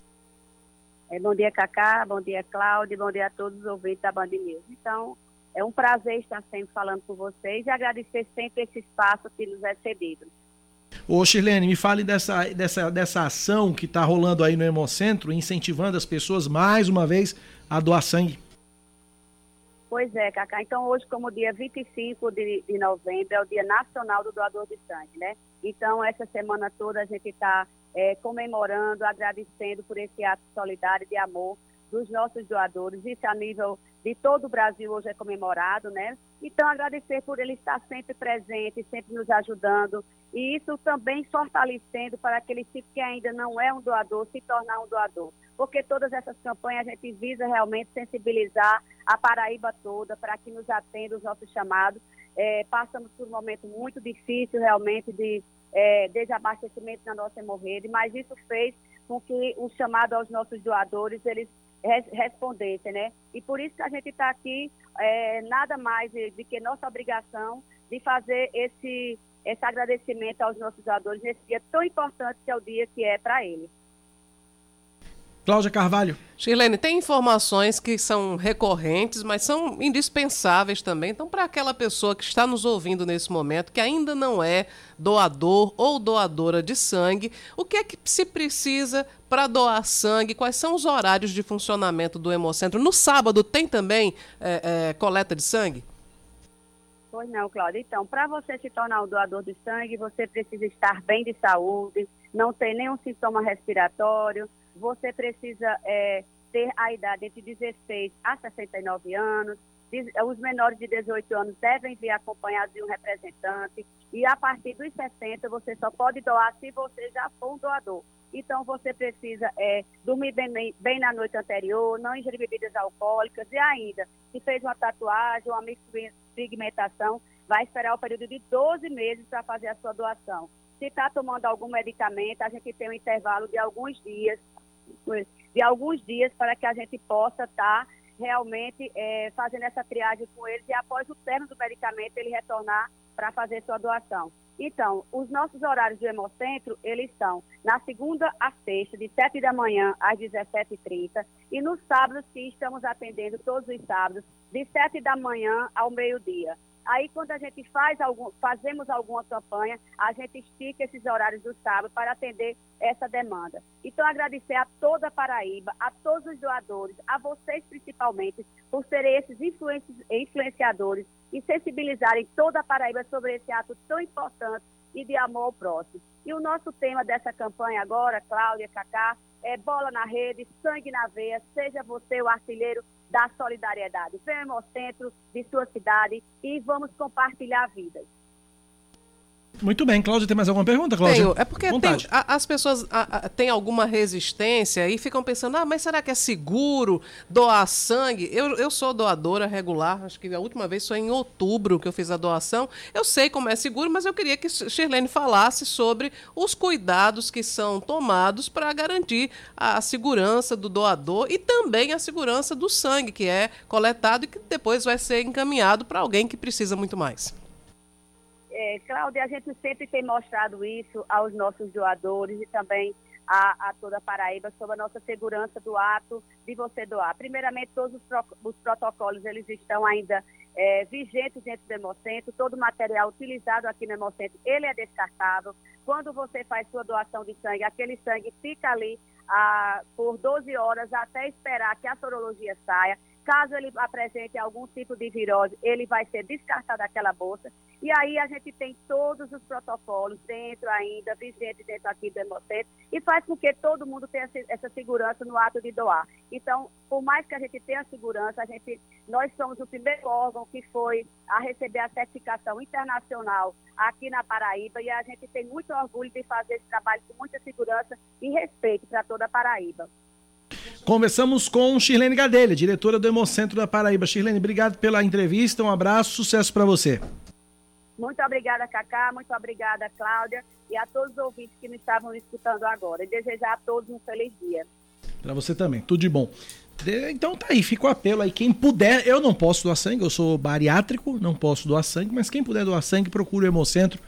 Speaker 21: É, bom dia, Cacá, bom dia, Cláudio, bom dia a todos os ouvintes da Band News. Então, é um prazer estar sempre falando com vocês e agradecer sempre esse espaço que nos é cedido.
Speaker 1: Ô Shirlene, me fale dessa, dessa, dessa ação que está rolando aí no Hemocentro, incentivando as pessoas mais uma vez a doar sangue.
Speaker 21: Pois é, Cacá. Então, hoje, como dia 25 de, de novembro, é o Dia Nacional do Doador de Sangue, né? Então, essa semana toda a gente está é, comemorando, agradecendo por esse ato solidário de amor dos nossos doadores. Isso a nível de todo o Brasil hoje é comemorado, né? Então, agradecer por ele estar sempre presente, sempre nos ajudando. E isso também fortalecendo para aquele tipo que ainda não é um doador se tornar um doador porque todas essas campanhas a gente visa realmente sensibilizar a Paraíba toda para que nos atenda os nossos chamados. É, passamos por um momento muito difícil realmente de é, desabastecimento na nossa hemorrede, mas isso fez com que o chamado aos nossos doadores eles res, respondessem, né? E por isso que a gente está aqui, é, nada mais de, de que nossa obrigação de fazer esse, esse agradecimento aos nossos doadores nesse dia tão importante que é o dia que é para eles.
Speaker 1: Cláudia Carvalho.
Speaker 2: Shirlene, tem informações que são recorrentes, mas são indispensáveis também. Então, para aquela pessoa que está nos ouvindo nesse momento, que ainda não é doador ou doadora de sangue, o que é que se precisa para doar sangue? Quais são os horários de funcionamento do Hemocentro? No sábado tem também é, é, coleta de sangue?
Speaker 21: Pois não, Cláudia. Então, para você se tornar um doador de sangue, você precisa estar bem de saúde, não ter nenhum sintoma respiratório você precisa é, ter a idade entre 16 a 69 anos. Os menores de 18 anos devem vir acompanhados de um representante. E a partir dos 60, você só pode doar se você já for um doador. Então, você precisa é, dormir bem, bem, na noite anterior, não ingerir bebidas alcoólicas e ainda, se fez uma tatuagem, uma micropigmentação, vai esperar o período de 12 meses para fazer a sua doação. Se está tomando algum medicamento, a gente tem um intervalo de alguns dias de alguns dias para que a gente possa estar tá realmente é, fazendo essa triagem com eles e após o término do medicamento ele retornar para fazer sua doação. Então, os nossos horários do Hemocentro, eles são na segunda a sexta, de 7 da manhã às 17h30, e nos sábados, que estamos atendendo todos os sábados, de 7 da manhã ao meio-dia. Aí, quando a gente faz algum, fazemos alguma campanha, a gente estica esses horários do sábado para atender essa demanda. Então, agradecer a toda a Paraíba, a todos os doadores, a vocês principalmente, por serem esses influenciadores e sensibilizarem toda a Paraíba sobre esse ato tão importante e de amor ao próximo. E o nosso tema dessa campanha agora, Cláudia, Cacá, é bola na rede, sangue na veia, seja você o artilheiro da solidariedade. Venha ao Hemocentro de sua cidade e vamos compartilhar vidas.
Speaker 1: Muito bem, Cláudia, tem mais alguma pergunta, Cláudia?
Speaker 2: Tenho. É porque tem, a- as pessoas a- a- têm alguma resistência e ficam pensando, ah, mas será que é seguro doar sangue? Eu, eu sou doadora regular, acho que a última vez foi em outubro que eu fiz a doação. Eu sei como é seguro, mas eu queria que Shirlene falasse sobre os cuidados que são tomados para garantir a segurança do doador e também a segurança do sangue que é coletado e que depois vai ser encaminhado para alguém que precisa muito mais.
Speaker 21: É, Cláudia, a gente sempre tem mostrado isso aos nossos doadores e também a, a toda a Paraíba sobre a nossa segurança do ato de você doar. Primeiramente, todos os, pro- os protocolos eles estão ainda é, vigentes dentro do Hemocentro, todo o material utilizado aqui no Hemocentro, ele é descartável. Quando você faz sua doação de sangue, aquele sangue fica ali ah, por 12 horas até esperar que a sorologia saia. Caso ele apresente algum tipo de virose, ele vai ser descartado daquela bolsa. E aí a gente tem todos os protocolos dentro ainda, vigentes dentro aqui do Hemocentro, e faz com que todo mundo tenha essa segurança no ato de doar. Então, por mais que a gente tenha segurança, a gente, nós somos o primeiro órgão que foi a receber a certificação internacional aqui na Paraíba, e a gente tem muito orgulho de fazer esse trabalho com muita segurança e respeito para toda a Paraíba.
Speaker 1: Conversamos com Shirlene Gadelha, diretora do Hemocentro da Paraíba. Shirlene, obrigado pela entrevista, um abraço, sucesso para você.
Speaker 21: Muito obrigada, Cacá, muito obrigada, Cláudia, e a todos os ouvintes que nos estavam escutando agora. E desejar a todos um feliz dia.
Speaker 1: Para você também, tudo de bom. Então tá aí, fica o apelo aí. Quem puder, eu não posso doar sangue, eu sou bariátrico, não posso doar sangue, mas quem puder doar sangue, procure o Hemocentro.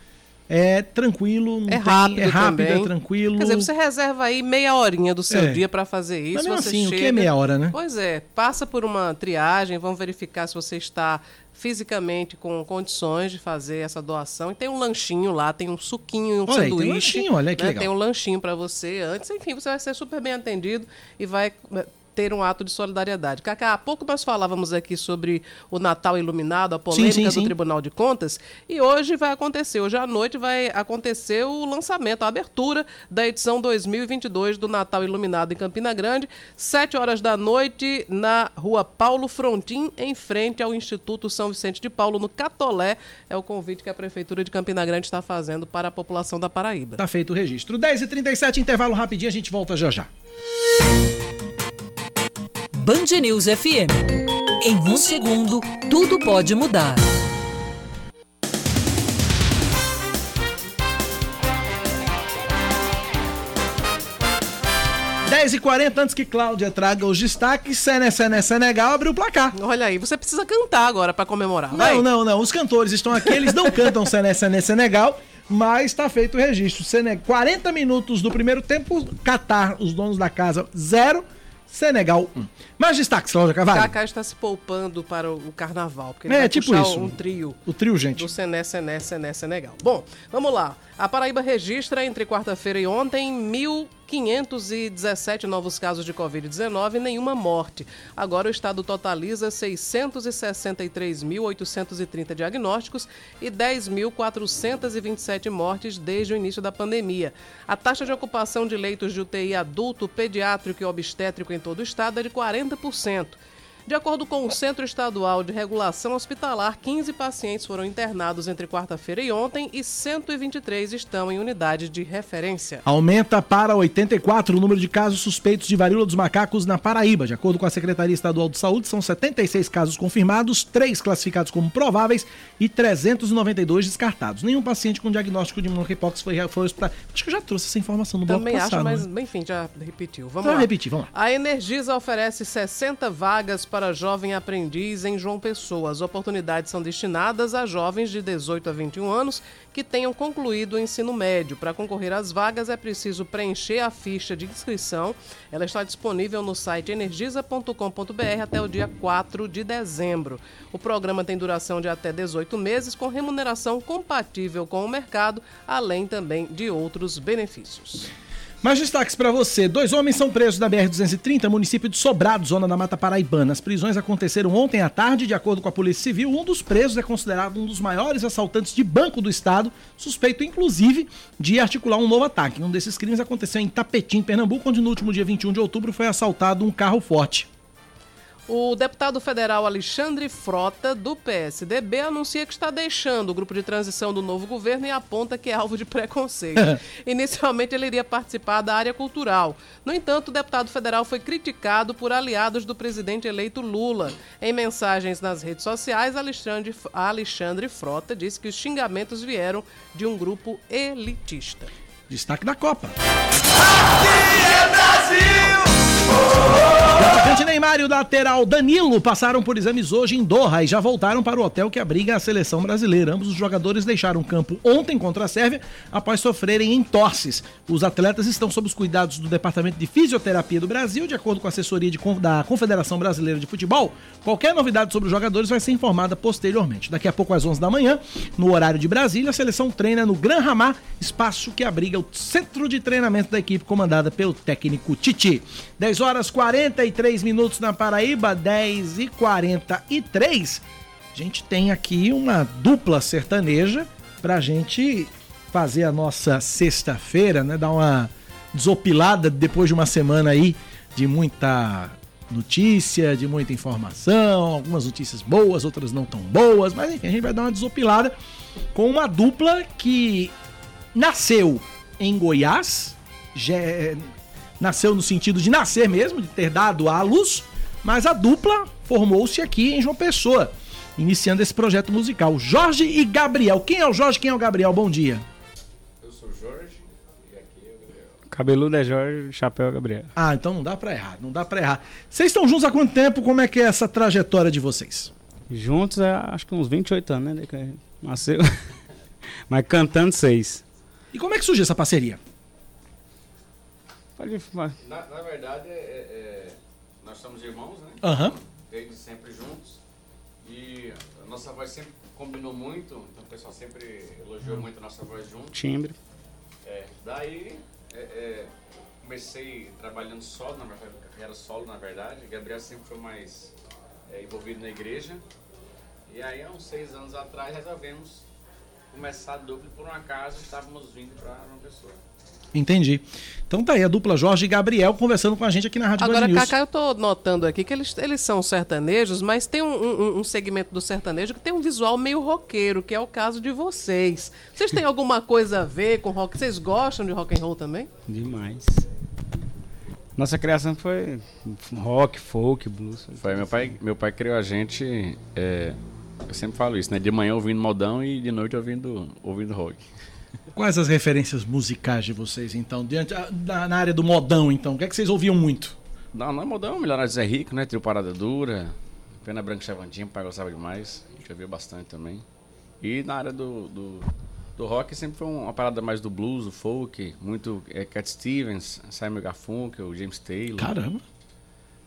Speaker 1: É tranquilo, não
Speaker 2: É
Speaker 1: tem-
Speaker 2: rápido,
Speaker 1: é rápido,
Speaker 2: também.
Speaker 1: é tranquilo.
Speaker 2: Quer dizer, você reserva aí meia horinha do seu
Speaker 1: É.
Speaker 2: dia para fazer isso.
Speaker 1: Mas mesmo
Speaker 2: você
Speaker 1: assim, o que é
Speaker 2: chega-
Speaker 1: meia hora, né?
Speaker 2: Pois é, passa por uma triagem, vão verificar se você está fisicamente com condições de fazer essa doação. E tem um lanchinho lá, tem um suquinho, um
Speaker 1: Olha aí, tem
Speaker 2: sanduíche.
Speaker 1: lanchinho, olha que
Speaker 2: né?
Speaker 1: legal.
Speaker 2: Tem um lanchinho para você antes. Enfim, você vai ser super bem atendido e vai ter um ato de solidariedade. Cacá, há pouco nós falávamos aqui sobre o Natal Iluminado, a polêmica
Speaker 1: sim,
Speaker 2: do
Speaker 1: sim.
Speaker 2: Tribunal de Contas, e hoje vai acontecer, hoje à noite vai acontecer o lançamento, a abertura da edição 2022 do Natal Iluminado em Campina Grande, 7 horas da noite, na rua Paulo Frontin, em frente ao Instituto São Vicente de Paulo, no Catolé. É o convite que a Prefeitura de Campina Grande está fazendo para a população da Paraíba.
Speaker 1: Tá feito o registro. 10h37, intervalo rapidinho, a gente volta já já.
Speaker 6: Band News FM. Em um segundo, tudo pode mudar.
Speaker 1: 10h40, antes que Cláudia traga os destaques, Sené, Sené, Senegal abriu o placar.
Speaker 2: Olha aí, você precisa cantar agora para comemorar.
Speaker 1: Não,
Speaker 2: vai.
Speaker 1: não, não. Os cantores estão aqui, eles não cantam *laughs* Sené, Sené, Senegal, mas tá feito o registro. Sene... 40 minutos do primeiro tempo, Catar, os donos da casa, 0, Senegal 1. Mais destaques, Cláudia Carvalho.
Speaker 2: Kaká está se poupando para o carnaval, porque ele
Speaker 1: É,
Speaker 2: vai
Speaker 1: tipo isso.
Speaker 2: um trio.
Speaker 1: O trio, gente.
Speaker 2: Do Sené, Sené, Sené, Senegal. Bom, vamos lá. A Paraíba registra entre quarta-feira e ontem 1.517 novos casos de Covid-19 e nenhuma morte. Agora o estado totaliza 663.830 diagnósticos e 10.427 mortes desde o início da pandemia. A taxa de ocupação de leitos de UTI adulto, pediátrico e obstétrico em todo o estado é de 40%. 70%. De acordo com o Centro Estadual de Regulação Hospitalar, 15 pacientes foram internados entre quarta-feira e ontem e 123 estão em unidade de referência.
Speaker 1: Aumenta para 84 o número de casos suspeitos de varíola dos macacos na Paraíba. De acordo com a Secretaria Estadual de Saúde, são 76 casos confirmados, 3 classificados como prováveis e 392 descartados. Nenhum paciente com diagnóstico de monkeypox foi, foi hospitalizado. Acho que eu já trouxe essa informação no bloco
Speaker 2: Também
Speaker 1: passado.
Speaker 2: acho, mas
Speaker 1: né?
Speaker 2: enfim, já repetiu. Vamos
Speaker 1: Então,
Speaker 2: lá.
Speaker 1: repetir, vamos lá.
Speaker 2: A Energisa oferece 60 vagas para jovem aprendiz em João Pessoa. As oportunidades são destinadas a jovens de 18 a 21 anos que tenham concluído o ensino médio. Para concorrer às vagas é preciso preencher a ficha de inscrição. Ela está disponível no site energisa.com.br até o dia 4 de dezembro. O programa tem duração de até 18 meses, com remuneração compatível com o mercado, além também de outros benefícios.
Speaker 1: Mais destaques para você. Dois homens são presos na BR-230, município de Sobrado, zona da Mata Paraibana. As prisões aconteceram ontem à tarde, de acordo com a Polícia Civil. Um dos presos é considerado um dos maiores assaltantes de banco do estado, suspeito inclusive de articular um novo ataque. Um desses crimes aconteceu em Tapetim, Pernambuco, onde no último dia 21 de outubro foi assaltado um carro forte.
Speaker 2: O deputado federal Alexandre Frota, do PSDB, anuncia que está deixando o grupo de transição do novo governo e aponta que é alvo de preconceito. *laughs* Inicialmente, ele iria participar da área cultural. No entanto, o deputado federal foi criticado por aliados do presidente eleito Lula. Em mensagens nas redes sociais, Alexandre, Alexandre Frota disse que os xingamentos vieram de um grupo elitista.
Speaker 1: Destaque da Copa.
Speaker 13: é Brasil!
Speaker 1: Neymar e o lateral Danilo passaram por exames hoje em Doha e já voltaram para o hotel que abriga a seleção brasileira. Ambos os jogadores deixaram o campo ontem contra a Sérvia após sofrerem entorses. Os atletas estão sob os cuidados do Departamento de Fisioterapia do Brasil, de acordo com a assessoria de, da Confederação Brasileira de Futebol. Qualquer novidade sobre os jogadores vai ser informada posteriormente. Daqui a pouco, às 11 da manhã, no horário de Brasília, a seleção treina no Gran Ramá, espaço que abriga o centro de treinamento da equipe comandada pelo técnico Titi. 10 horas 43 minutos na Paraíba, 10 e 43. A gente tem aqui uma dupla sertaneja pra gente fazer a nossa sexta-feira, né? Dar uma desopilada depois de uma semana aí de muita notícia, de muita informação, algumas notícias boas, outras não tão boas, mas enfim, a gente vai dar uma desopilada com uma dupla que nasceu em Goiás, nasceu no sentido de nascer mesmo, de ter dado à luz, mas a dupla formou-se aqui em João Pessoa, iniciando esse projeto musical. Jorge e Gabriel. Quem é o Jorge? Quem é o Gabriel? Bom dia.
Speaker 22: Eu sou Jorge e aqui é o Gabriel.
Speaker 23: Cabeludo é Jorge, chapéu é Gabriel.
Speaker 1: Ah, então não dá pra errar, não dá pra errar. Vocês estão juntos há quanto tempo? Como é que é essa trajetória de vocês?
Speaker 23: Juntos é acho que uns 28 anos, né? Nasceu. *laughs* Mas cantando seis.
Speaker 1: E como é que surgiu essa parceria?
Speaker 23: Pode falar.
Speaker 22: Na, na verdade, é, é, nós somos irmãos, né?
Speaker 1: Aham.
Speaker 22: Desde sempre juntos. E a nossa voz sempre combinou muito, então o pessoal sempre elogiou
Speaker 23: Hum.
Speaker 22: muito a nossa voz junto.
Speaker 23: Timbre.
Speaker 22: É, daí é, é, comecei trabalhando solo, na verdade, carreira solo, na verdade. Gabriel sempre foi mais é, envolvido na igreja. E aí, há uns seis anos atrás, resolvemos começar a dupla e por um acaso estávamos vindo para uma pessoa.
Speaker 1: Entendi. Então tá aí a dupla Jorge e Gabriel conversando com a gente aqui na Rádio
Speaker 2: Agora,
Speaker 1: Band News.
Speaker 2: Cacá, eu tô notando aqui que eles, eles são sertanejos, mas tem um, um- um segmento do sertanejo que tem um visual meio roqueiro, que é o caso de vocês. Vocês têm alguma coisa a ver com rock? Vocês gostam de rock and roll também?
Speaker 23: Demais. Nossa criação foi rock, folk, blues.
Speaker 22: Foi meu pai, meu pai criou a gente. é, eu sempre falo isso, né? De manhã ouvindo modão e de noite ouvindo, ouvindo rock.
Speaker 1: Quais as referências musicais de vocês, então? Diante, ah, na, na área do modão, então, o que é que vocês ouviam muito?
Speaker 22: Não, não é modão, Milionário Zé Rico, né? Trio Parada Dura, Pena Branca e Chavantinho, o pai gostava demais. A gente ouvia bastante também. E na área do, do, do rock sempre foi uma parada mais do blues, do folk, muito é, Cat Stevens, Simon Garfunkel, James Taylor.
Speaker 1: Caramba.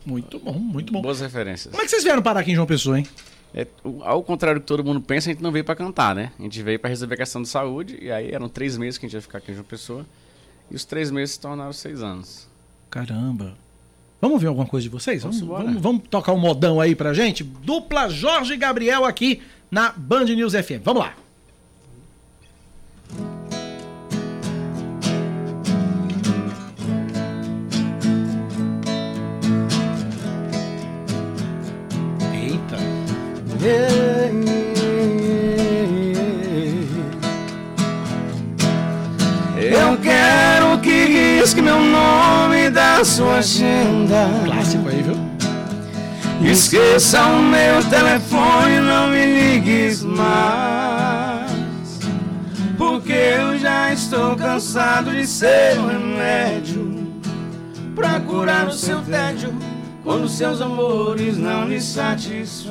Speaker 1: Muito bom, muito bom.
Speaker 22: Boas referências.
Speaker 1: Como é que vocês vieram parar aqui em João Pessoa, hein?
Speaker 22: É, ao contrário do que todo mundo pensa, a gente não veio pra cantar, né? A gente veio pra resolver a questão de saúde, e aí eram três meses que a gente ia ficar aqui em João Pessoa, e os três meses se tornaram seis anos.
Speaker 1: Caramba. Vamos ver alguma coisa de vocês? Vamos,
Speaker 22: Vamos
Speaker 1: vamos, vamos tocar um modão aí pra gente? Dupla Jorge e Gabriel aqui na Band News FM. Vamos lá.
Speaker 13: Risque meu nome da sua agenda.
Speaker 1: Clássico aí, viu?
Speaker 13: Esqueça o meu telefone, não me ligues mais. Porque eu já estou cansado de ser um remédio pra curar o seu tédio quando seus amores não lhe satisfaz.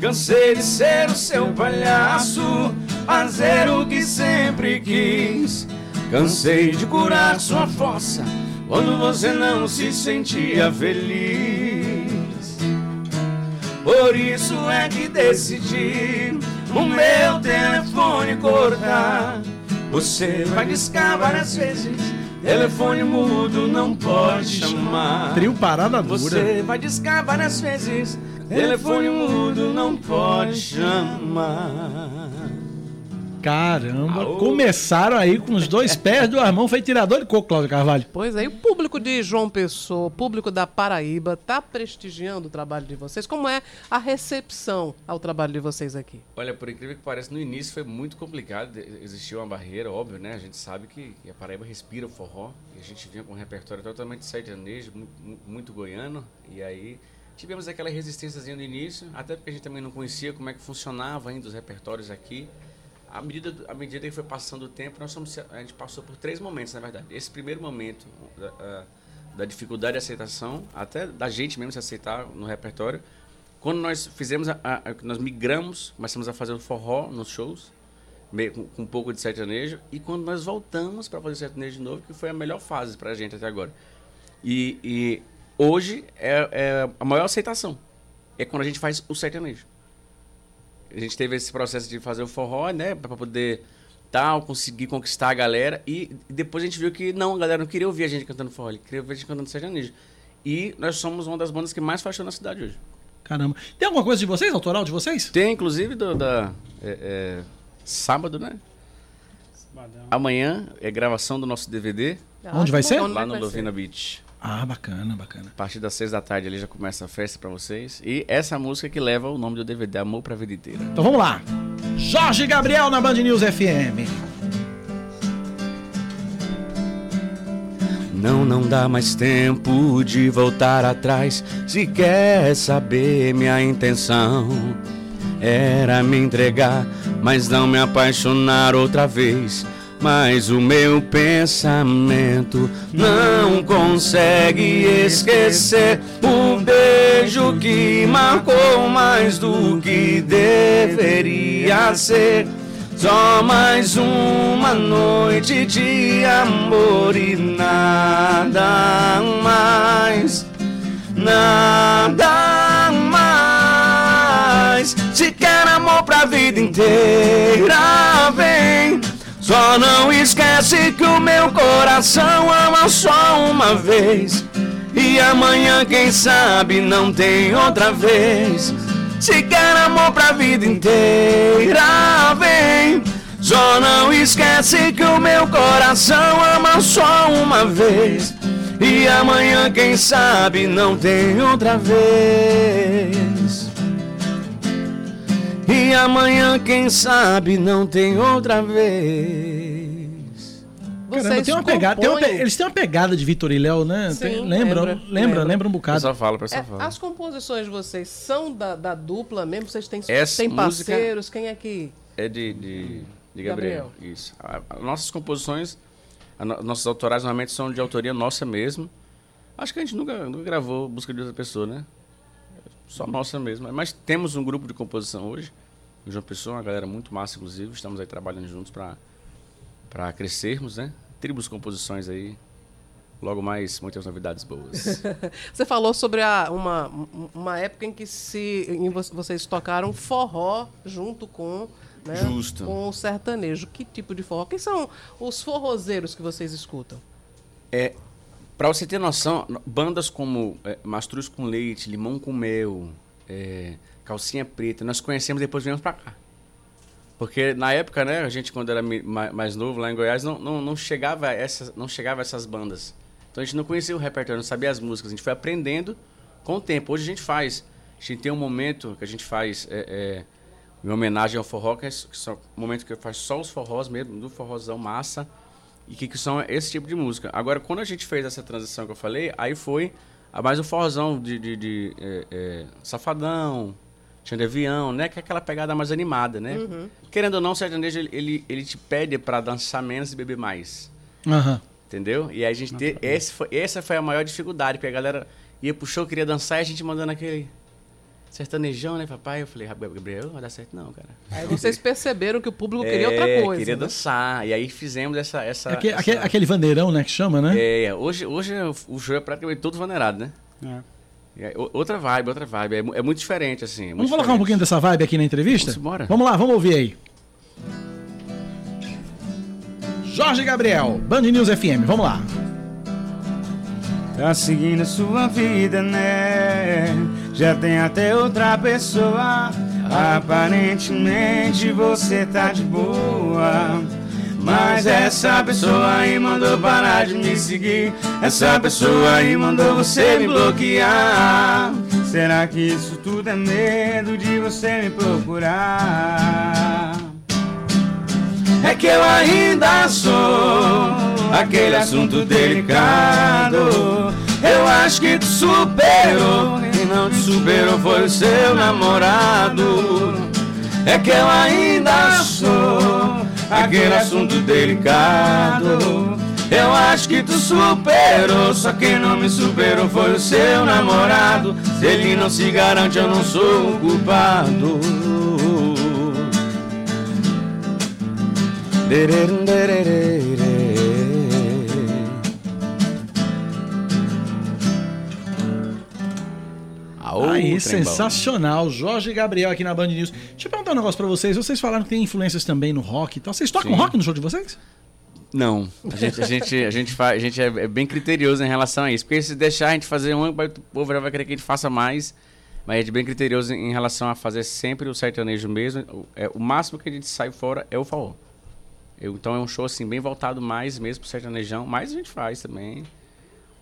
Speaker 13: Cansei de ser o seu palhaço, fazer o que sempre quis. Cansei de curar sua fossa quando você não se sentia feliz. Por isso é que decidi o meu telefone cortar. Você vai discar várias vezes. Telefone mudo não pode chamar.
Speaker 1: Trio Parada Dura.
Speaker 13: Você vai discar várias vezes. Telefone mudo não pode chamar.
Speaker 1: Caramba, começaram aí com os dois *laughs* pés do Armão, foi tirador de coco, Cláudio Carvalho.
Speaker 2: Pois aí, o público de João Pessoa, o público da Paraíba, tá prestigiando o trabalho de vocês. Como é a recepção ao trabalho de vocês aqui?
Speaker 22: Olha, por incrível que pareça, no início foi muito complicado. Existia uma barreira, óbvio, né? A gente sabe que a Paraíba respira o forró. E a gente vinha com um repertório totalmente sertanejo, muito, muito goiano. E aí tivemos aquela resistênciazinha no início, até porque a gente também não conhecia como é que funcionava ainda os repertórios aqui. À medida, à medida que foi passando o tempo, nós somos, a gente passou por três momentos, na verdade. Esse primeiro momento da, da dificuldade de aceitação, até da gente mesmo se aceitar no repertório. Quando nós fizemos, a, a- nós migramos, começamos a fazer o forró nos shows, meio, com, com um pouco de sertanejo, e quando nós voltamos para fazer sertanejo de novo, que foi a melhor fase para a gente até agora. E, e hoje é, é a maior aceitação, é quando a gente faz o sertanejo a gente teve esse processo de fazer o forró, né, para poder tal, conseguir conquistar a galera e depois a gente viu que não, a galera não queria ouvir a gente cantando forró, ele queria ouvir a gente cantando sertanejo. E nós somos uma das bandas que mais faz show na cidade hoje.
Speaker 1: Caramba. Tem alguma coisa de vocês, autoral de vocês?
Speaker 22: Tem, inclusive, do, da é, é, sábado, né? Amanhã é gravação do nosso DVD.
Speaker 1: Onde vai ser?
Speaker 22: Lá no Lovina Beach.
Speaker 1: Ah, bacana, bacana.
Speaker 22: A partir das seis da tarde ali já começa a festa pra vocês. E essa música que leva o nome do DVD, Amor pra Vida Inteira.
Speaker 1: Então vamos lá. Jorge Gabriel na Band News FM.
Speaker 13: Não, não dá mais tempo de voltar atrás. Se quer saber minha intenção, era me entregar, mas não me apaixonar outra vez. Mas o meu pensamento não consegue esquecer o beijo que marcou mais do que deveria ser. Só mais uma noite de amor e nada mais, nada mais. Se quer amor pra vida inteira, vem. Só não esquece que o meu coração ama só uma vez. E amanhã, quem sabe, não tem outra vez. Se quer amor pra vida inteira, vem. Só não esquece que o meu coração ama só uma vez. E amanhã, quem sabe, não tem outra vez. E amanhã, quem sabe, não tem outra vez.
Speaker 1: Caramba, tem uma pegada, tem uma eles têm uma pegada de Vitor e Léo, né?
Speaker 2: Sim,
Speaker 1: Tem- lembra,
Speaker 2: lembra,
Speaker 1: lembra, lembra, um bocado.
Speaker 22: O pessoal fala, o pessoal
Speaker 2: É, as composições de vocês são da, da dupla mesmo? Vocês têm, têm parceiros? Quem é que...
Speaker 22: É de, de, de Gabriel.
Speaker 2: Gabriel.
Speaker 22: Isso. A- a- nossas composições, a no- nossos autorais normalmente são de autoria nossa mesmo. Acho que a gente nunca, nunca gravou Busca de Outra Pessoa, né? Só nossa mesmo. Mas temos um grupo de composição hoje. O João Pessoa, uma galera muito massa, inclusive. Estamos aí trabalhando juntos para crescermos, né? Tribos composições aí. Logo mais, muitas novidades boas. *laughs*
Speaker 2: Você falou sobre a, uma, uma época em que se, em vo- vocês tocaram forró junto com, né,
Speaker 22: Justo.
Speaker 2: com o sertanejo. Que tipo de forró? Quem são os forrozeiros que vocês escutam?
Speaker 22: É, para você ter noção, no- bandas como é, Mastruz com Leite, Limão com Mel, é, Calcinha Preta, nós conhecemos depois viemos para cá. Porque na época, né, a gente quando era mais novo lá em Goiás, não, não, não chegava a essas, não chegava essas bandas. Então a gente não conhecia o repertório, não sabia as músicas. A gente foi aprendendo com o tempo. Hoje a gente faz. A gente tem um momento que a gente faz é, é, em homenagem ao forró, que é que um momento que faz só os forrós mesmo, do forrozão massa, e que, que são esse tipo de música. Agora, quando a gente fez essa transição que eu falei, aí foi a mais o forrozão de, de, de, é, é, Safadão, Tinha de Avião, né? Que é aquela pegada mais animada, né?
Speaker 2: Uhum.
Speaker 22: Querendo ou não, o sertanejo, ele, ele, ele te pede para dançar menos e beber mais.
Speaker 1: Aham.
Speaker 22: Entendeu? E aí a gente ter, esse foi, essa foi a maior dificuldade, porque a galera ia pro show, queria dançar e a gente mandando aquele sertanejão, né, papai? Eu falei, "Gabriel, Gabriel, não vai dar certo não, cara.
Speaker 2: Aí vocês *laughs* perceberam que o público queria
Speaker 22: É,
Speaker 2: outra coisa.
Speaker 22: queria
Speaker 2: né?
Speaker 22: dançar. E aí fizemos essa... essa,
Speaker 1: Aque-
Speaker 22: essa-
Speaker 1: aque- Aquele vandeirão, né, que chama, né?
Speaker 22: É, hoje, hoje o show é praticamente todo vaneirado, né? Aí, o- outra vibe, outra vibe. É, é muito diferente, assim. é muito
Speaker 1: Vamos colocar um
Speaker 22: diferente.
Speaker 1: pouquinho dessa vibe aqui na entrevista?
Speaker 22: Vamos embora.
Speaker 1: Vamos lá, vamos ouvir aí. Jorge Gabriel, Band News FM, vamos lá.
Speaker 13: Tá seguindo sua vida, né? Já tem até outra pessoa. Aparentemente você tá de boa. Mas essa pessoa aí mandou parar de me seguir. Essa pessoa aí mandou você me bloquear. Será que isso tudo é medo de você me procurar? É que eu ainda sou aquele assunto delicado. Eu acho que tu superou. Quem não te superou foi o seu namorado. É que eu ainda sou aquele assunto delicado. Eu acho que tu superou, só quem não me superou foi o seu namorado. Se ele não se garante, eu não sou o culpado.
Speaker 1: Aí, sensacional. Jorge Gabriel aqui na Band News. Deixa eu perguntar um negócio pra vocês. Vocês falaram que tem influências também no rock e tal. Vocês tocam
Speaker 22: Sim.
Speaker 1: rock no show de vocês?
Speaker 22: Não. A gente, a gente, a gente, faz, a gente é é bem criterioso em relação a isso. Porque se deixar a gente fazer um, o povo já vai querer que a gente faça mais. Mas a gente é bem criterioso em relação a fazer sempre o sertanejo mesmo. O, é, o máximo que a gente sai fora é o forró. Eu, então é um show assim bem voltado mais mesmo pro sertanejão. Mas a gente faz também.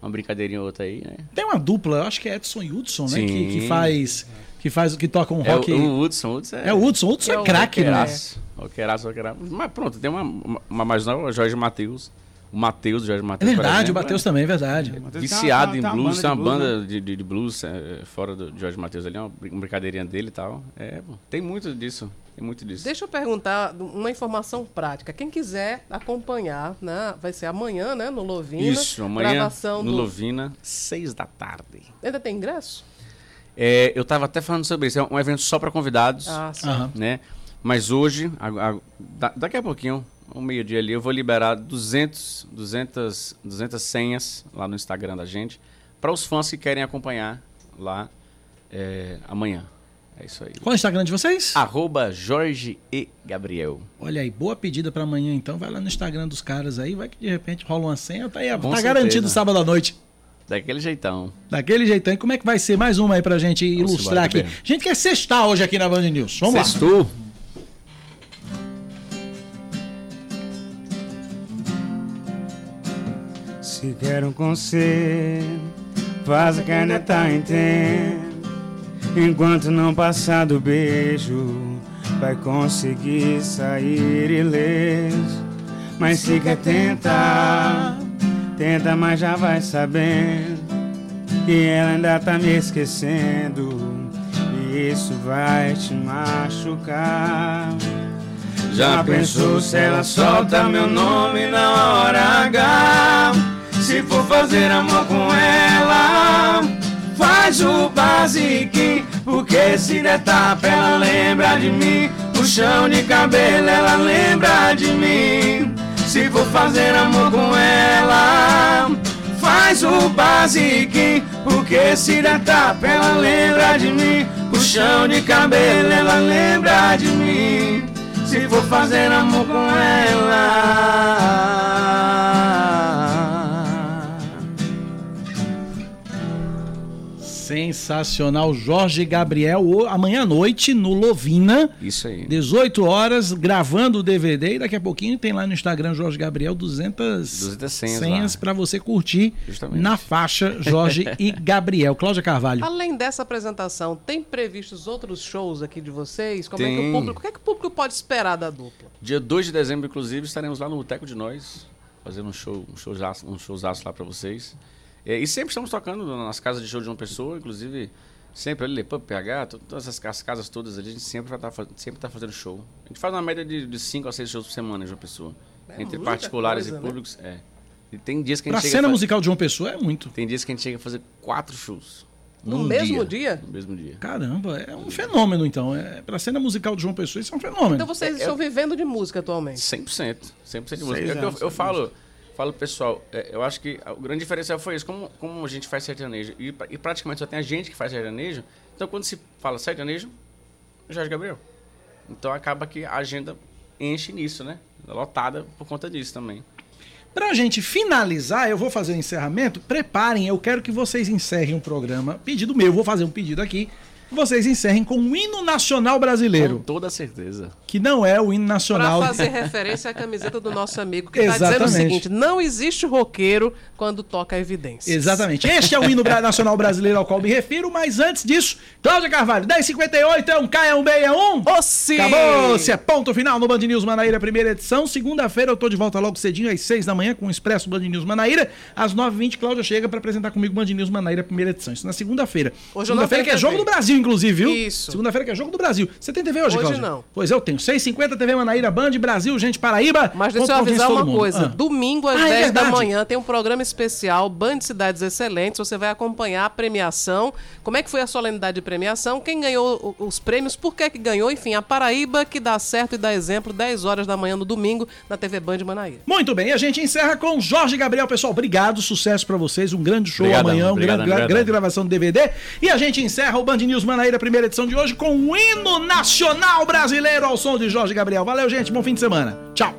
Speaker 22: Uma brincadeirinha ou outra aí, né?
Speaker 1: Tem uma dupla, eu acho que é Edson e Hudson, né? Que, que
Speaker 22: Sim.
Speaker 1: faz. Que faz que toca um
Speaker 22: É
Speaker 1: rock.
Speaker 22: o, o Hudson, o Hudson é...
Speaker 1: É o Hudson, o Hudson é craque, né?
Speaker 22: roqueiraço, roqueiraço, roqueiraço. Mas pronto, tem uma, uma, uma mais nova, o Jorge Matheus. O Matheus, o Jorge
Speaker 1: É
Speaker 22: Matheus. por
Speaker 1: verdade,
Speaker 22: exemplo,
Speaker 1: o Matheus
Speaker 22: é
Speaker 1: também, é verdade.
Speaker 22: Viciado
Speaker 23: Tem
Speaker 22: em
Speaker 23: uma- uma
Speaker 22: blues, tem uma
Speaker 23: banda de
Speaker 22: banda
Speaker 23: blues,
Speaker 22: de, de, de blues é, fora do Jorge Matheus ali, uma brin- brincadeirinha dele e tal. É, pô, tem muito disso, tem muito disso.
Speaker 2: Deixa eu perguntar uma informação prática. Quem quiser acompanhar, né, vai ser amanhã, né, no Lovina.
Speaker 22: Isso, amanhã
Speaker 2: Gravação
Speaker 22: no
Speaker 2: do...
Speaker 22: Lovina, seis da tarde.
Speaker 2: Ainda tem ingresso?
Speaker 22: É, eu tava até falando sobre isso, é um evento só para convidados,
Speaker 2: Ah, sim.
Speaker 1: Aham.
Speaker 22: né? Mas hoje, a- a- da- daqui a pouquinho, um meio-dia ali, eu vou liberar 200, 200, 200 senhas lá no Instagram da gente, para os fãs que querem acompanhar lá é, amanhã. É isso aí.
Speaker 1: Qual é o Instagram de vocês?
Speaker 22: Arroba Jorge e Gabriel.
Speaker 1: Olha aí, boa pedida pra amanhã então. Vai lá no Instagram dos caras aí, vai que de repente rola uma senha. Tá, aí,
Speaker 22: Com
Speaker 1: tá
Speaker 22: certeza.
Speaker 1: garantido sábado à noite.
Speaker 22: Daquele jeitão.
Speaker 1: Daquele jeitão. E como é que vai ser? Mais uma aí pra gente
Speaker 22: Vamos
Speaker 1: ilustrar
Speaker 22: embora,
Speaker 1: aqui.
Speaker 22: Gabriel.
Speaker 1: A gente quer sextar hoje aqui na Band News. Vamos lá.
Speaker 22: Sextou.
Speaker 13: Se quer um conselho, faz que ainda tá tempo. Enquanto não passar do beijo, vai conseguir sair ileso. Mas se quer tentar, tenta, mas já vai sabendo que ela ainda tá me esquecendo. E isso vai te machucar. Já pensou se ela solta meu nome na hora H? Se for fazer amor com ela, faz o basiquinho. Porque se der tapa, ela lembra de mim. Puxão de cabelo, ela lembra de mim. Se for fazer amor com ela, faz o basiquinho. Porque se der tapa, ela lembra de mim. Puxão de cabelo, ela lembra de mim. Se for fazer amor com ela.
Speaker 1: Sensacional. Jorge Gabriel, amanhã à noite no Lovina.
Speaker 22: Isso aí.
Speaker 1: 18 horas, gravando o DVD. E daqui a pouquinho tem lá no Instagram Jorge Gabriel 200,
Speaker 22: 200 senhas lá.
Speaker 1: para você curtir
Speaker 22: Justamente.
Speaker 1: na faixa Jorge *laughs* e Gabriel. Cláudia Carvalho.
Speaker 2: Além dessa apresentação, tem previstos outros shows aqui de vocês? Como é que o
Speaker 22: Tem.
Speaker 2: público, o que é que o público pode esperar da dupla?
Speaker 22: Dia 2 de dezembro, inclusive, estaremos lá no Boteco de Nós, fazendo um show, um showzaço, um showzaço lá pra vocês. É, e sempre estamos tocando nas casas de show de uma pessoa, inclusive sempre ali, Pub PH, to- todas essas cas- casas todas ali, a gente sempre vai tá, fa- sempre tá fazendo show. A gente faz uma média de 5 a 6 shows por semana de uma pessoa.
Speaker 2: É
Speaker 22: entre particulares
Speaker 2: coisa,
Speaker 22: e
Speaker 2: né?
Speaker 22: públicos, é. E tem dias que a
Speaker 1: Pra
Speaker 22: gente
Speaker 1: cena
Speaker 22: chega a fa-
Speaker 1: musical de João Pessoa é muito.
Speaker 22: Tem dias que a gente chega a fazer quatro shows.
Speaker 2: No mesmo dia?
Speaker 22: No mesmo dia.
Speaker 1: Caramba, é um fenômeno então. É, pra cena musical de João Pessoa, isso é um fenômeno.
Speaker 2: Então vocês estão vivendo de música atualmente?
Speaker 22: 100%. 100% de música. É que eu,
Speaker 1: anos,
Speaker 22: eu
Speaker 1: seis
Speaker 22: falo, falo pessoal, é, eu acho que o grande diferencial foi isso. Como, como a gente faz sertanejo e, e praticamente só tem a gente que faz sertanejo, então quando se fala sertanejo, Jorge Gabriel. Então acaba que a agenda
Speaker 23: enche nisso, né? Lotada por conta disso também.
Speaker 1: Pra gente finalizar, eu vou fazer o encerramento. Preparem, eu quero que vocês encerrem o programa. Pedido meu, vou fazer um pedido aqui. Que vocês encerrem com o hino nacional brasileiro.
Speaker 23: Com toda certeza.
Speaker 1: Que não é o hino nacional.
Speaker 2: Pra fazer referência à camiseta do nosso amigo, que tá dizendo o
Speaker 1: Exatamente.
Speaker 2: seguinte: não existe roqueiro quando toca evidência.
Speaker 1: Exatamente. Este é o hino nacional brasileiro ao qual me refiro, mas antes disso, Cláudia Carvalho, 10h58, é um K, é um B, é um.
Speaker 2: Ô, sim!
Speaker 1: Acabou! Se é ponto final no Band News Manaíra, primeira edição. Segunda-feira eu tô de volta logo cedinho, às 6 da manhã, com o Expresso Band News Manaíra. Às 9h20, Cláudia chega pra apresentar comigo Band News Manaíra, primeira edição. Isso na segunda-feira.
Speaker 2: Hoje eu não
Speaker 1: Segunda-feira que é jogo do Brasil, inclusive, viu?
Speaker 2: Isso.
Speaker 1: Segunda-feira que é jogo do Brasil. Você tem TV hoje,
Speaker 2: Hoje
Speaker 1: Cláudia?
Speaker 2: não.
Speaker 1: Pois eu tenho. 6h50 TV Manaíra, Band, Brasil, gente, Paraíba.
Speaker 2: Mas deixa eu avisar uma coisa.
Speaker 1: Ah.
Speaker 2: Domingo às
Speaker 1: Ah, é
Speaker 2: 10 da
Speaker 1: verdade.
Speaker 2: manhã tem um programa especial Band Cidades Excelentes. Você vai acompanhar a premiação. Como é que foi a solenidade de premiação? Quem ganhou os prêmios? Por que que ganhou? Enfim, a Paraíba que dá certo e dá exemplo 10 horas da manhã no domingo na TV Band Manaíra.
Speaker 1: Muito bem, a gente encerra com Jorge Gabriel. Pessoal, obrigado, sucesso pra vocês. Um grande show
Speaker 23: Obrigadão,
Speaker 1: amanhã, um
Speaker 23: obrigado,
Speaker 1: grande, gra-
Speaker 23: obrigado.
Speaker 1: grande gravação do DVD. E a gente encerra o Band News Manaíra, primeira edição de hoje, com o hino nacional brasileiro ao som de Jorge Gabriel. Valeu, gente. Bom fim de semana. Tchau.